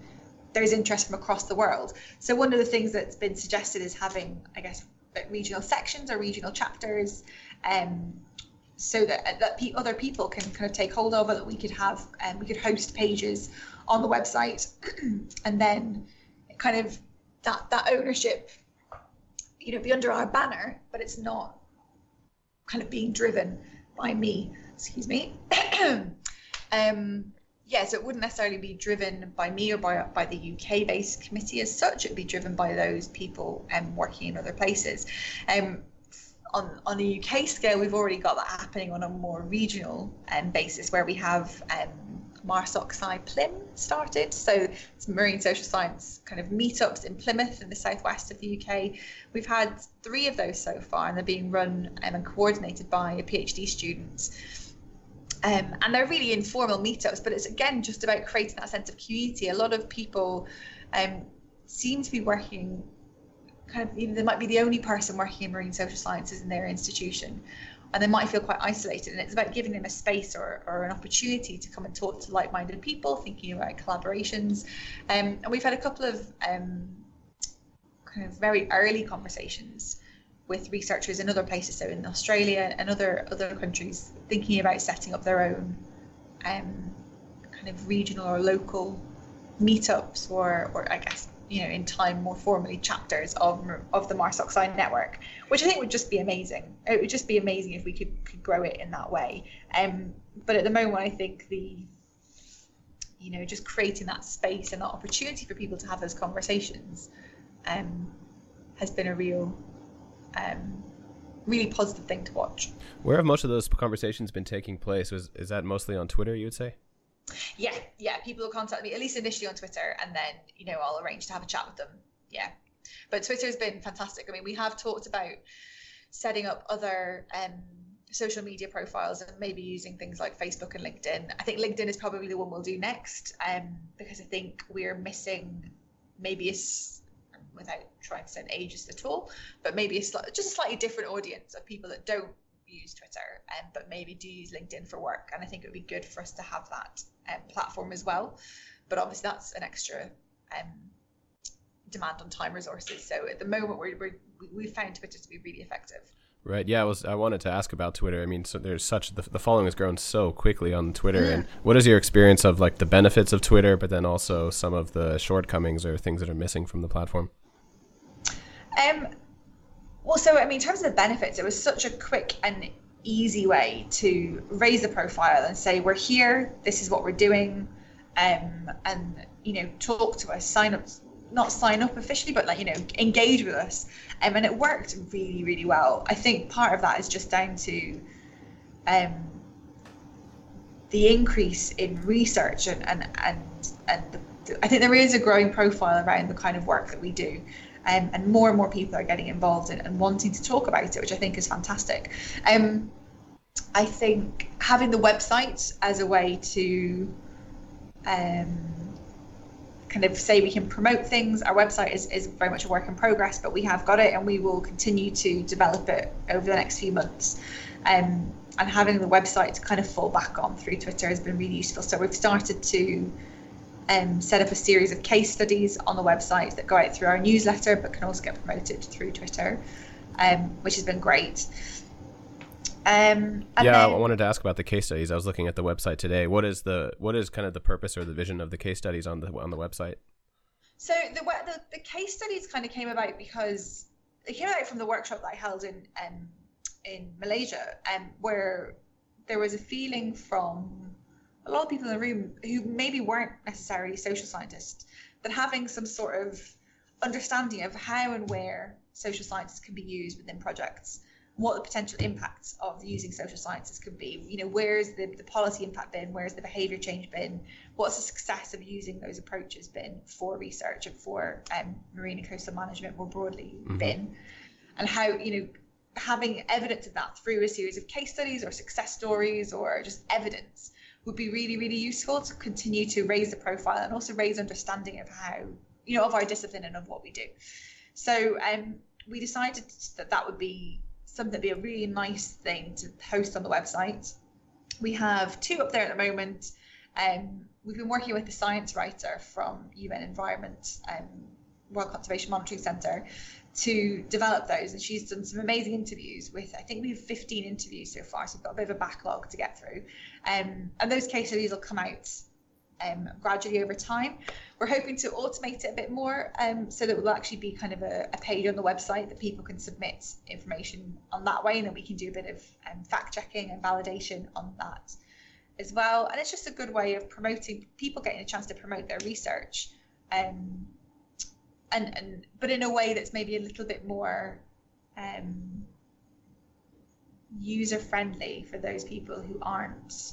there's interest from across the world. So, one of the things that's been suggested is having, I guess, regional sections or regional chapters. Um, so that that pe- other people can kind of take hold of it, that we could have, um, we could host pages on the website, and then kind of that that ownership, you know, be under our banner, but it's not kind of being driven by me. Excuse me. Um, yeah, so it wouldn't necessarily be driven by me or by by the UK based committee as such. It'd be driven by those people um, working in other places. Um, on on a UK scale, we've already got that happening on a more regional um, basis where we have um, MARSOC started. So it's marine social science kind of meetups in Plymouth in the southwest of the UK. We've had three of those so far, and they're being run um, and coordinated by a PhD student. Um, and they're really informal meetups, but it's again just about creating that sense of community. A lot of people um, seem to be working kind of, you know, they might be the only person working in marine social sciences in their institution, and they might feel quite isolated. And it's about giving them a space or, or an opportunity to come and talk to like minded people, thinking about collaborations. Um, and we've had a couple of um, kind of very early conversations with researchers in other places, so in Australia and other other countries, thinking about setting up their own um, kind of regional or local meetups, or or I guess you know in time more formally chapters of of the MarSocSci network, which I think would just be amazing. It would just be amazing if we could, could grow it in that way. Um, but at the moment, I think the you know just creating that space and that opportunity for people to have those conversations um, has been a real um, really positive thing to watch. Where have most of those conversations been taking place? Was is that mostly on Twitter? You would say? Yeah, yeah. People will contact me at least initially on Twitter, and then you know I'll arrange to have a chat with them. Yeah, but Twitter has been fantastic. I mean, we have talked about setting up other um, social media profiles and maybe using things like Facebook and LinkedIn. I think LinkedIn is probably the one we'll do next um, because I think we're missing maybe a without trying to sound ageist at all, but maybe a just a slightly different audience of people that don't use Twitter, um, but maybe do use LinkedIn for work. And I think it would be good for us to have that um, platform as well. But obviously, that's an extra um, demand on time resources. So at the moment, we're, we're, we found Twitter to be really effective. Right. Yeah. I was. I wanted to ask about Twitter. I mean, so there's such the, the following has grown so quickly on Twitter. And what is your experience of like the benefits of Twitter, but then also some of the shortcomings or things that are missing from the platform? Um, well, so I mean, in terms of the benefits, it was such a quick and easy way to raise the profile and say, "We're here. This is what we're doing," um, and you know, talk to us, sign up, not sign up officially, but like you know, engage with us, um, and it worked really, really well. I think part of that is just down to um, the increase in research and and and, and the, I think there is a growing profile around the kind of work that we do um, and more and more people are getting involved in, and wanting to talk about it, which I think is fantastic. Um, I think having the website as a way to um, kind of say we can promote things. Our website is, is very much a work in progress, but we have got it and we will continue to develop it over the next few months. Um, and having the website to kind of fall back on through Twitter has been really useful. So we've started to um, set up a series of case studies on the website that go out through our newsletter, but can also get promoted through Twitter, um, which has been great. Um, yeah, then, I wanted to ask about the case studies. I was looking at the website today. What is the what is kind of the purpose or the vision of the case studies on the on the website? So the the, the case studies kind of came about because they came out from the workshop that I held in um, in Malaysia, um, where there was a feeling from a lot of people in the room who maybe weren't necessarily social scientists, that having some sort of understanding of how and where social sciences can be used within projects, what the potential impacts of using social sciences could be. You know, where's the, the policy impact been? Where's the behaviour change been? What's the success of using those approaches been for research and for um, marine and coastal management more broadly mm-hmm. been? And how, you know, having evidence of that through a series of case studies or success stories or just evidence would be really, really useful to continue to raise the profile and also raise understanding of how, you know, of our discipline and of what we do. So um, we decided that that would be something that'd be a really nice thing to post on the website. We have two up there at the moment. Um, we've been working with the science writer from UN Environment, um, World Conservation Monitoring Centre, to develop those. And she's done some amazing interviews with, I think we have 15 interviews so far, so we've got a bit of a backlog to get through. Um, and those case studies will come out um, gradually over time. We're hoping to automate it a bit more um, so that will actually be kind of a, a, page on the website that people can submit information on that way, and then we can do a bit of um, fact checking and validation on that as well. And it's just a good way of promoting people getting a chance to promote their research. Um, and, and but in a way that's maybe a little bit more um, user friendly for those people who aren't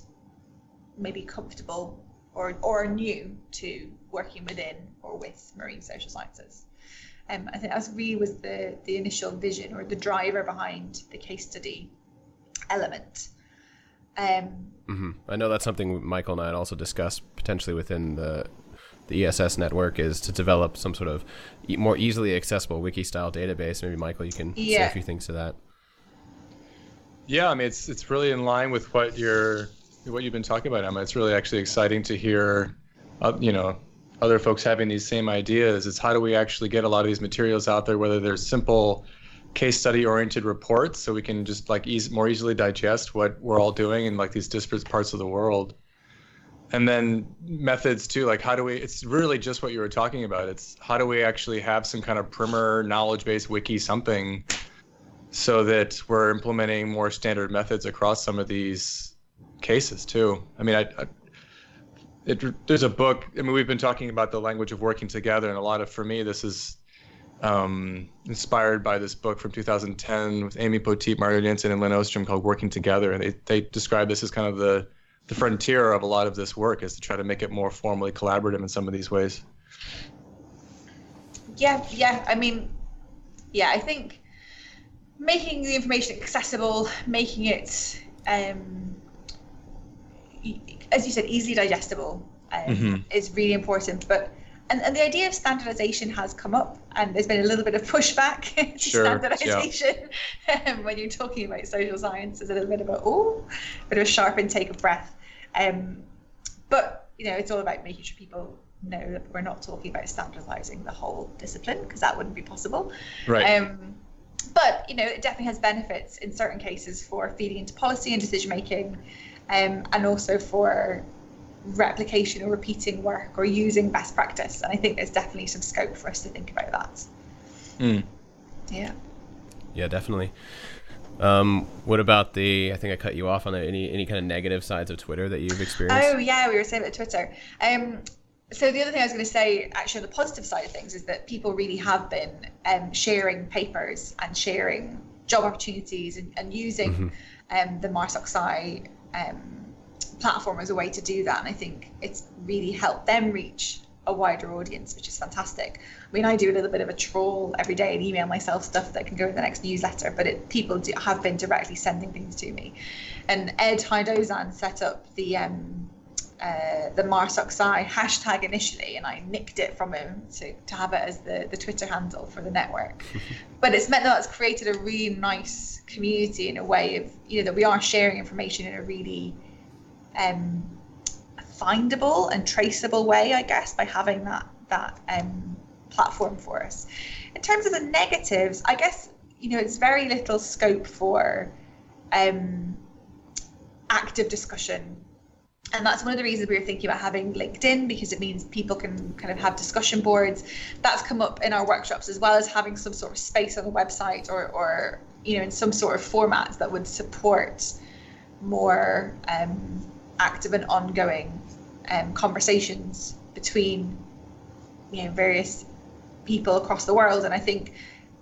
maybe comfortable or, or new to working within or with marine social sciences. Um, I think that really was the, the initial vision or the driver behind the case study element. Um, mm-hmm. I know that's something Michael and I had also discussed potentially within the the ESS network is to develop some sort of more easily accessible wiki style database. Maybe Michael, you can yeah. say a few things to that. Yeah, I mean it's it's really in line with what you're what you've been talking about, Emma. It's really actually exciting to hear, uh, you know, other folks having these same ideas. It's how do we actually get a lot of these materials out there, whether they're simple case study oriented reports, so we can just like ease, more easily digest what we're all doing in like these disparate parts of the world. And then methods too, like how do we? It's really just what you were talking about. It's how do we actually have some kind of primer knowledge base wiki something, so that we're implementing more standard methods across some of these cases too. I mean, I, I it, there's a book. I mean, we've been talking about the language of working together, and a lot of for me, this is um, inspired by this book from 2010 with Amy Poteete, Marco Janssen, and Lin Ostrom called "Working Together," and they they describe this as kind of the the frontier of a lot of this work is to try to make it more formally collaborative in some of these ways. Yeah, yeah. I mean, yeah, I think making the information accessible, making it um, as you said, easily digestible um, mm-hmm. is really important. But and, and the idea of standardization has come up, and there's been a little bit of pushback to sure, standardization yeah. um, when you're talking about social science. There's a little bit of a oh, bit of a sharp intake of breath. Um, but you know, it's all about making sure people know that we're not talking about standardizing the whole discipline because that wouldn't be possible. Right. But you know, it definitely has benefits in certain cases for feeding into policy and decision making um, and also for replication or repeating work or using best practice. And I think there's definitely some scope for us to think about that. Mm. Yeah. Yeah, definitely. Um, what about the? I think I cut you off on any any kind of negative sides of Twitter that you've experienced. Oh yeah, we were saying about Twitter. Um, so the other thing I was going to say, actually, on the positive side of things, is that people really have been um, sharing papers and sharing job opportunities and, and using mm-hmm. um, the MarSocSci um, platform as a way to do that. And I think it's really helped them reach a wider audience, which is fantastic. I mean, I do a little bit of a troll every day and email myself stuff that can go in the next newsletter, but it, people do, have been directly sending things to me. And Ed Haidozan set up the um, uh, the MarSocSci hashtag initially, and I nicked it from him to, to have it as the, the Twitter handle for the network. but it's meant that it's created a really nice community in a way of, you know, that we are sharing information in a really um, findable and traceable way, I guess, by having that, that um, platform for us. In terms of the negatives, I guess, you know, it's very little scope for um, active discussion and that's one of the reasons we were thinking about having LinkedIn because it means people can kind of have discussion boards. That's come up in our workshops as well as having some sort of space on the website or, or you know, in some sort of formats that would support more um, active and ongoing um, conversations between you know various people across the world. And I think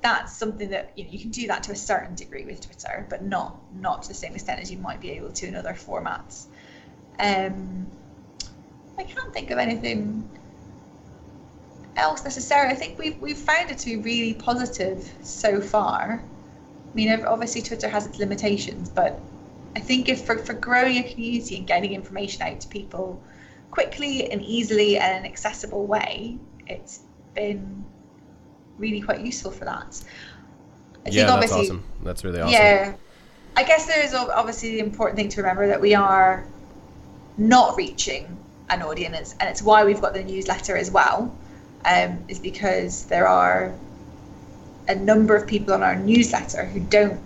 that's something that you know you can do that to a certain degree with Twitter, but not not to the same extent as you might be able to in other formats. Um, I can't think of anything else necessarily. I think we've we've found it to be really positive so far. I mean, obviously Twitter has its limitations, but I think if for, for growing a community and getting information out to people quickly and easily and in an accessible way, it's been really quite useful for that. I yeah, that's awesome. That's really awesome. Yeah, I guess there is obviously the important thing to remember that we are not reaching an audience, and it's why we've got the newsletter as well, um, is because there are a number of people on our newsletter who don't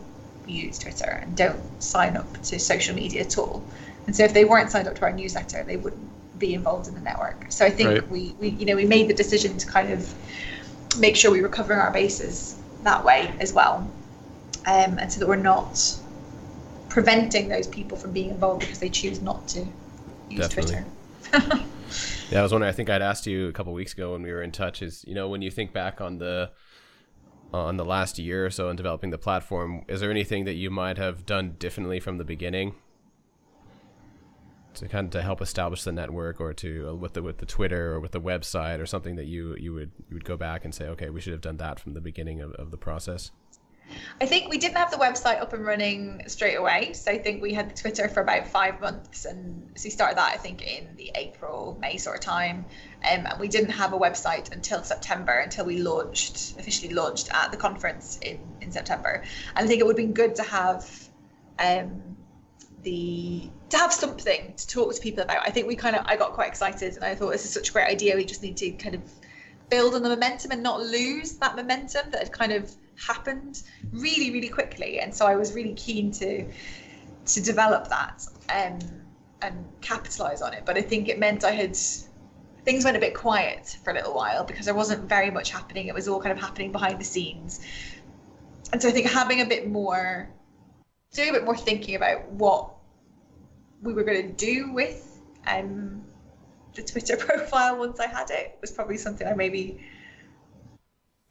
use Twitter and don't sign up to social media at all. And so if they weren't signed up to our newsletter, they wouldn't be involved in the network. So I think right. we, we, you know, we made the decision to kind of make sure we were covering our bases that way as well, um, and so that we're not preventing those people from being involved because they choose not to use Definitely. Twitter. Yeah, I was wondering. I think I'd asked you a couple weeks ago when we were in touch. Is you know when you think back on the on the last year or so in developing the platform, is there anything that you might have done differently from the beginning to kind of to help establish the network, or to uh, with the with the Twitter or with the website, or something that you you would you would go back and say, okay, we should have done that from the beginning of, of the process. I think we didn't have the website up and running straight away. So I think we had the Twitter for about five months, and so we started that I think in the April May sort of time. Um, and we didn't have a website until September, until we launched officially launched at the conference in in September. And I think it would have been good to have um, the to have something to talk to people about. I think we kind of I got quite excited, and I thought this is such a great idea. We just need to kind of build on the momentum and not lose that momentum that had kind of happened really really quickly and so i was really keen to to develop that um, and capitalize on it. But i think it meant i had things went a bit quiet for a little while because there wasn't very much happening. It was all kind of happening behind the scenes. And so i think having a bit more doing a bit more thinking about what we were going to do with um, the twitter profile once i had it was probably something i maybe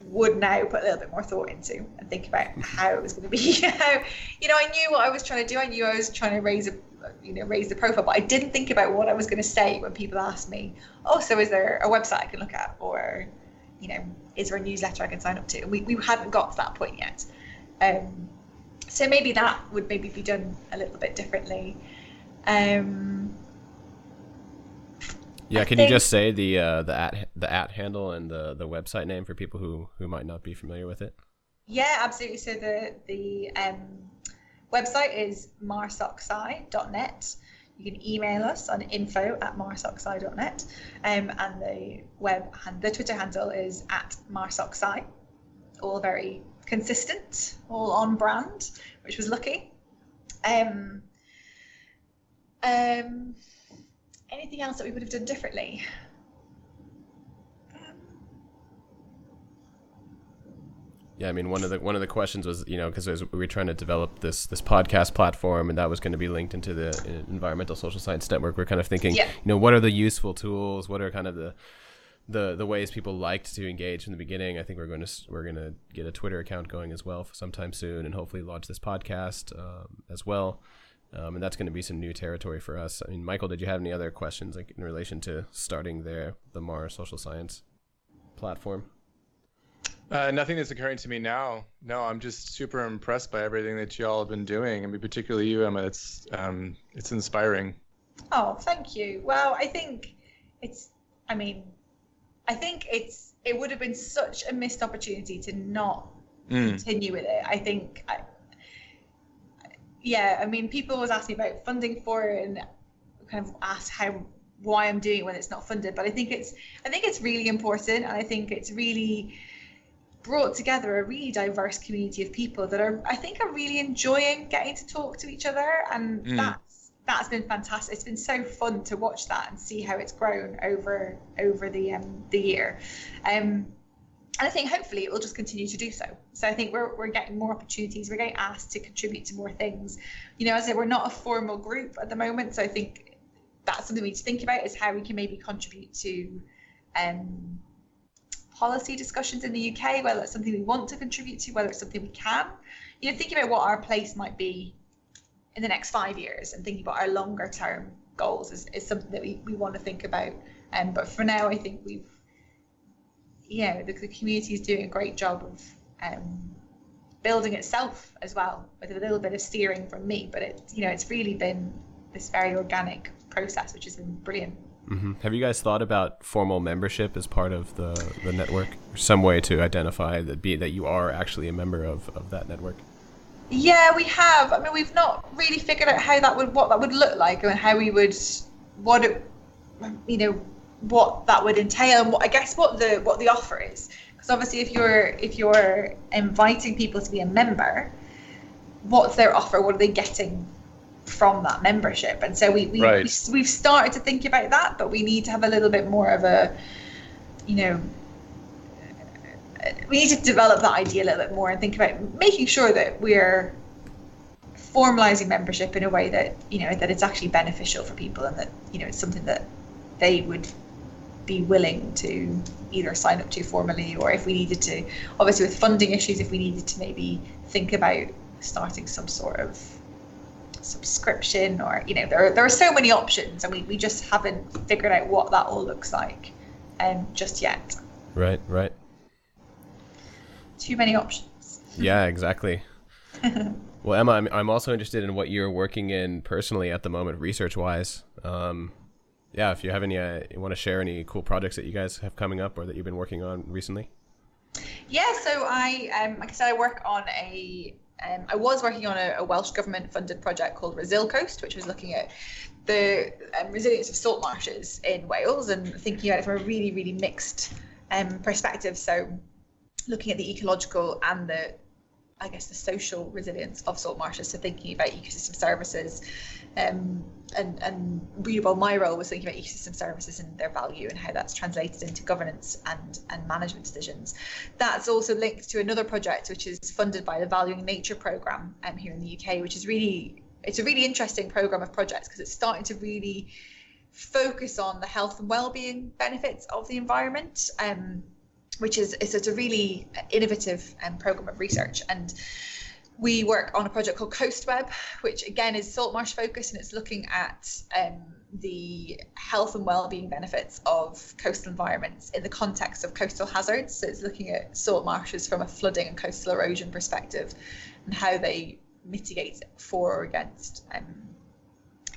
would now put a little bit more thought into and think about how it was going to be. you know, I knew what I was trying to do. I knew I was trying to raise a, you know, raise the profile, but I didn't think about what I was going to say when people asked me, "Oh, so is there a website I can look at, or, you know, is there a newsletter I can sign up to?" We we hadn't got to that point yet. Um, so maybe that would maybe be done a little bit differently. Um, Yeah, can you just say the uh, the at the at handle and the the website name for people who who might not be familiar with it? Yeah, absolutely. So the the um, website is marsocsci.net. You can email us on info at marsocsci.net, um, and the web and the Twitter handle is at marsocsci. All very consistent, all on brand, which was lucky. Um, um, anything else that we would have done differently? Yeah, I mean one of the one of the questions was you know because we were trying to develop this this podcast platform and that was going to be linked into the uh, environmental social science network. We're kind of thinking, Yeah. you know, what are the useful tools? What are kind of the the the ways people liked to engage from the beginning? I think we're going to we're going to get a Twitter account going as well for sometime soon, and hopefully launch this podcast um, as well. Um, and that's going to be some new territory for us. I mean, Michael, did you have any other questions like in relation to starting their the Mars social science platform? Uh, nothing that's occurring to me now. No, I'm just super impressed by everything that y'all have been doing. I mean, particularly you, Emma. It's um, it's inspiring. Oh, thank you. Well, I think it's. I mean, I think it's. It would have been such a missed opportunity to not Mm. continue with it. I think. I, yeah, I mean, people always ask me about funding for it and kind of ask how why I'm doing it when it's not funded. But I think it's. I think it's really important, and I think it's really brought together a really diverse community of people that are I think are really enjoying getting to talk to each other and Mm. that's that's been fantastic. It's been so fun to watch that and see how it's grown over over the um the year. Um and I think hopefully it will just continue to do so. So I think we're, we're getting more opportunities. We're getting asked to contribute to more things. You know, as I said, we're not a formal group at the moment. So I think that's something we need to think about is how we can maybe contribute to um, policy discussions in the UK, whether it's something we want to contribute to, whether it's something we can. You know, thinking about what our place might be in the next five years and thinking about our longer term goals is, is something that we, we want to think about. Um, but for now, I think we've, yeah, the, the community is doing a great job of um, building itself as well, with a little bit of steering from me. But it, you know, it's really been this very organic process, which has been brilliant. hmm Have you guys thought about formal membership as part of the, the network, or some way to identify that be that you are actually a member of, of that network? Yeah, we have. I mean, we've not really figured out how that would, what that would look like, and how we would, what it, you know, what that would entail, and what I guess what the what the offer is. Because obviously, if you're if you're inviting people to be a member, what's their offer? What are they getting from that membership? And so we, we Right. we we've started to think about that, but we need to have a little bit more of a, you know, we need to develop that idea a little bit more and think about making sure that we're formalizing membership in a way that you know that it's actually beneficial for people and that you know it's something that they would be willing to either sign up to formally or if we needed to obviously with funding issues if we needed to maybe think about starting some sort of subscription or you know there are, there are so many options and we, we just haven't figured out what that all looks like um, just yet. Right right. Too many options. Yeah exactly. Well emma I'm, I'm also interested in what you're working in personally at the moment research wise um, yeah if you have any uh, you want to share any cool projects that you guys have coming up or that you've been working on recently yeah so i um, like i said i work on a um, I was working on a, a Welsh government funded project called Resil Coast, which was looking at the um, resilience of salt marshes in Wales and thinking about it from a really, really mixed um, perspective. So, looking at the ecological and the, I guess, the social resilience of salt marshes. So, thinking about ecosystem services, um, and and readable my role was thinking about ecosystem services and their value and how that's translated into governance and and management decisions that's also linked to another project which is funded by the valuing nature program um, here in the uk which is really it's a really interesting program of projects because it's starting to really focus on the health and well-being benefits of the environment um, which is it's a really innovative um, program of research and we work on a project called Coast Web, which again is salt marsh focused and it's looking at um, the health and well-being benefits of coastal environments in the context of coastal hazards. So it's looking at salt marshes from a flooding and coastal erosion perspective and how they mitigate for or against um,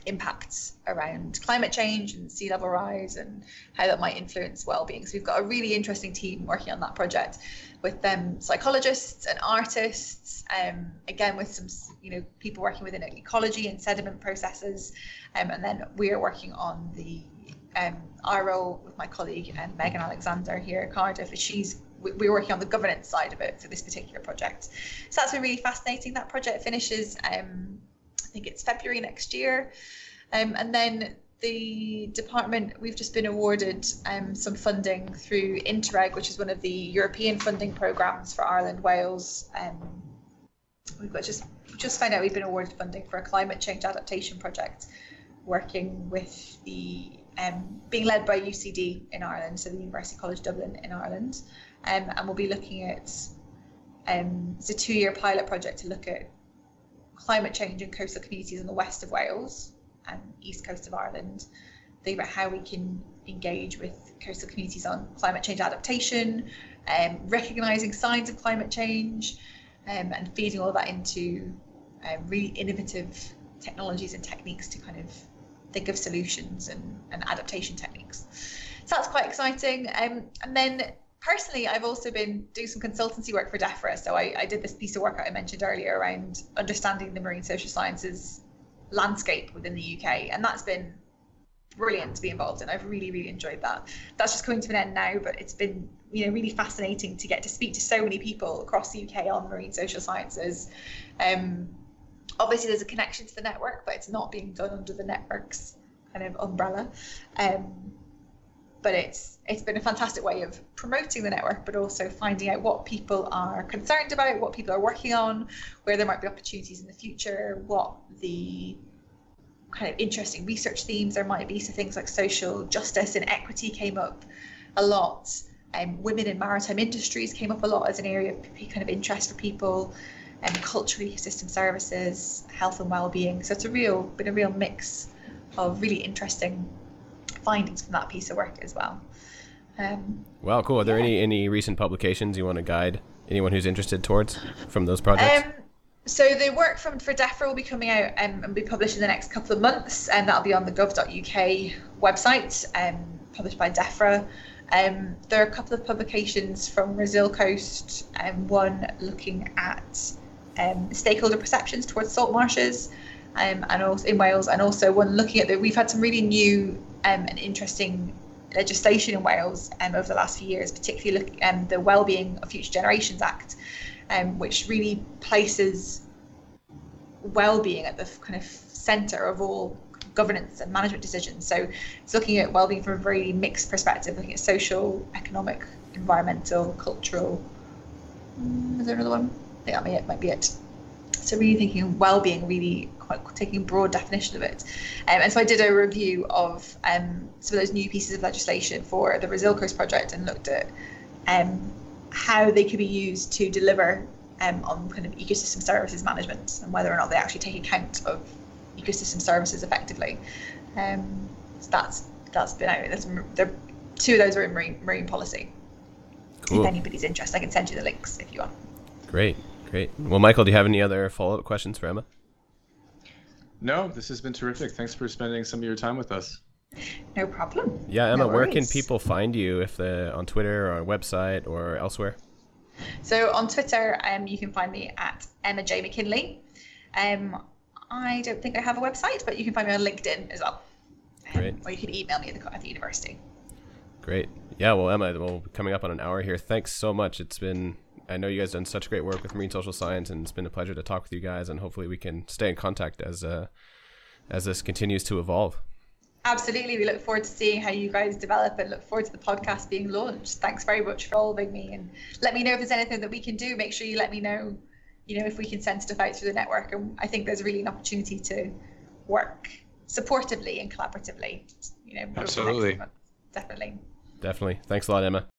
impacts around climate change and sea level rise and how that might influence well-being. So we've got a really interesting team working on that project with them psychologists and artists, um, again with some you know people working within ecology and sediment processes, um, and then we are working on the um, our role with my colleague um, Megan Alexander here at Cardiff. She's we're working on the governance side of it for this particular project. So that's been really fascinating. That project finishes, um, I think it's February next year. Um, and then the department, we've just been awarded um, some funding through Interreg, which is one of the European funding programs for Ireland, Wales. Um, we've got just just found out we've been awarded funding for a climate change adaptation project, working with the um, being led by UCD in Ireland, so the University College Dublin in Ireland, um, and we'll be looking at um, it's a two-year pilot project to look at climate change in coastal communities in the west of Wales and east coast of Ireland, think about how we can engage with coastal communities on climate change adaptation, um, recognizing signs of climate change, um, and feeding all that into um, really innovative technologies and techniques to kind of think of solutions and, and adaptation techniques. So that's quite exciting. Um, and then personally, I've also been doing some consultancy work for DEFRA. So I, I did this piece of work I mentioned earlier around understanding the marine social sciences landscape within the UK, and that's been brilliant to be involved in. I've really, really enjoyed that. That's just coming to an end now, but it's been you know really fascinating to get to speak to so many people across the UK on marine social sciences. Um, obviously, there's a connection to the network, but it's not being done under the network's kind of umbrella. Um, but it's it's been a fantastic way of promoting the network, but also finding out what people are concerned about, what people are working on, where there might be opportunities in the future, what the kind of interesting research themes there might be. So things like social justice and equity came up a lot. Um, women in maritime industries came up a lot as an area of kind of interest for people, and um, cultural ecosystem services, health and well-being. So it's a real been a real mix of really interesting findings from that piece of work as well. Um, wow, cool. Are there yeah. any any recent publications you want to guide anyone who's interested towards from those projects? Um, so the work from for DEFRA will be coming out um, and be published in the next couple of months, and that'll be on the gov.uk website, um, published by DEFRA. Um, there are a couple of publications from Resil Coast, um, one looking at um, stakeholder perceptions towards salt marshes, um, and also in Wales, and also one looking at the. We've had some really new um, and interesting legislation in Wales um, over the last few years, particularly look, um, the Wellbeing of Future Generations Act, um, which really places well-being at the kind of centre of all governance and management decisions. So it's looking at well-being from a very mixed perspective, looking at social, economic, environmental, cultural. Is there another one? I think that may, might be it. So really thinking well-being, really quite taking a broad definition of it. Um, and so I did a review of um, some of those new pieces of legislation for the Resil Coast project and looked at um, how they could be used to deliver um, on kind of ecosystem services management and whether or not they actually take account of ecosystem services effectively. Um, so that's that's been out. That's, there, two of those are in marine, marine policy. Cool. If anybody's interested, I can send you the links if you want. Great, great. Well, Michael, do you have any other follow-up questions for Emma? No, this has been terrific. Thanks for spending some of your time with us. No problem. Yeah, Emma, no where can people find you if the on Twitter or website or elsewhere? So on Twitter, um, you can find me at Emma J McKinley. Um, I don't think I have a website, but you can find me on LinkedIn as well. Um, Great. Or you can email me at the, at the university. Great. Yeah. Well, Emma, well, coming up on an hour here. Thanks so much. It's been. I know you guys done such great work with marine social science, and it's been a pleasure to talk with you guys. And hopefully, we can stay in contact as uh, as this continues to evolve. Absolutely. We look forward to seeing how you guys develop and look forward to the podcast being launched. Thanks very much for following me and let me know if there's anything that we can do. Make sure you let me know, you know, if we can send stuff out through the network. And I think there's really an opportunity to work supportively and collaboratively, you know, absolutely. Definitely. Definitely. Thanks a lot, Emma.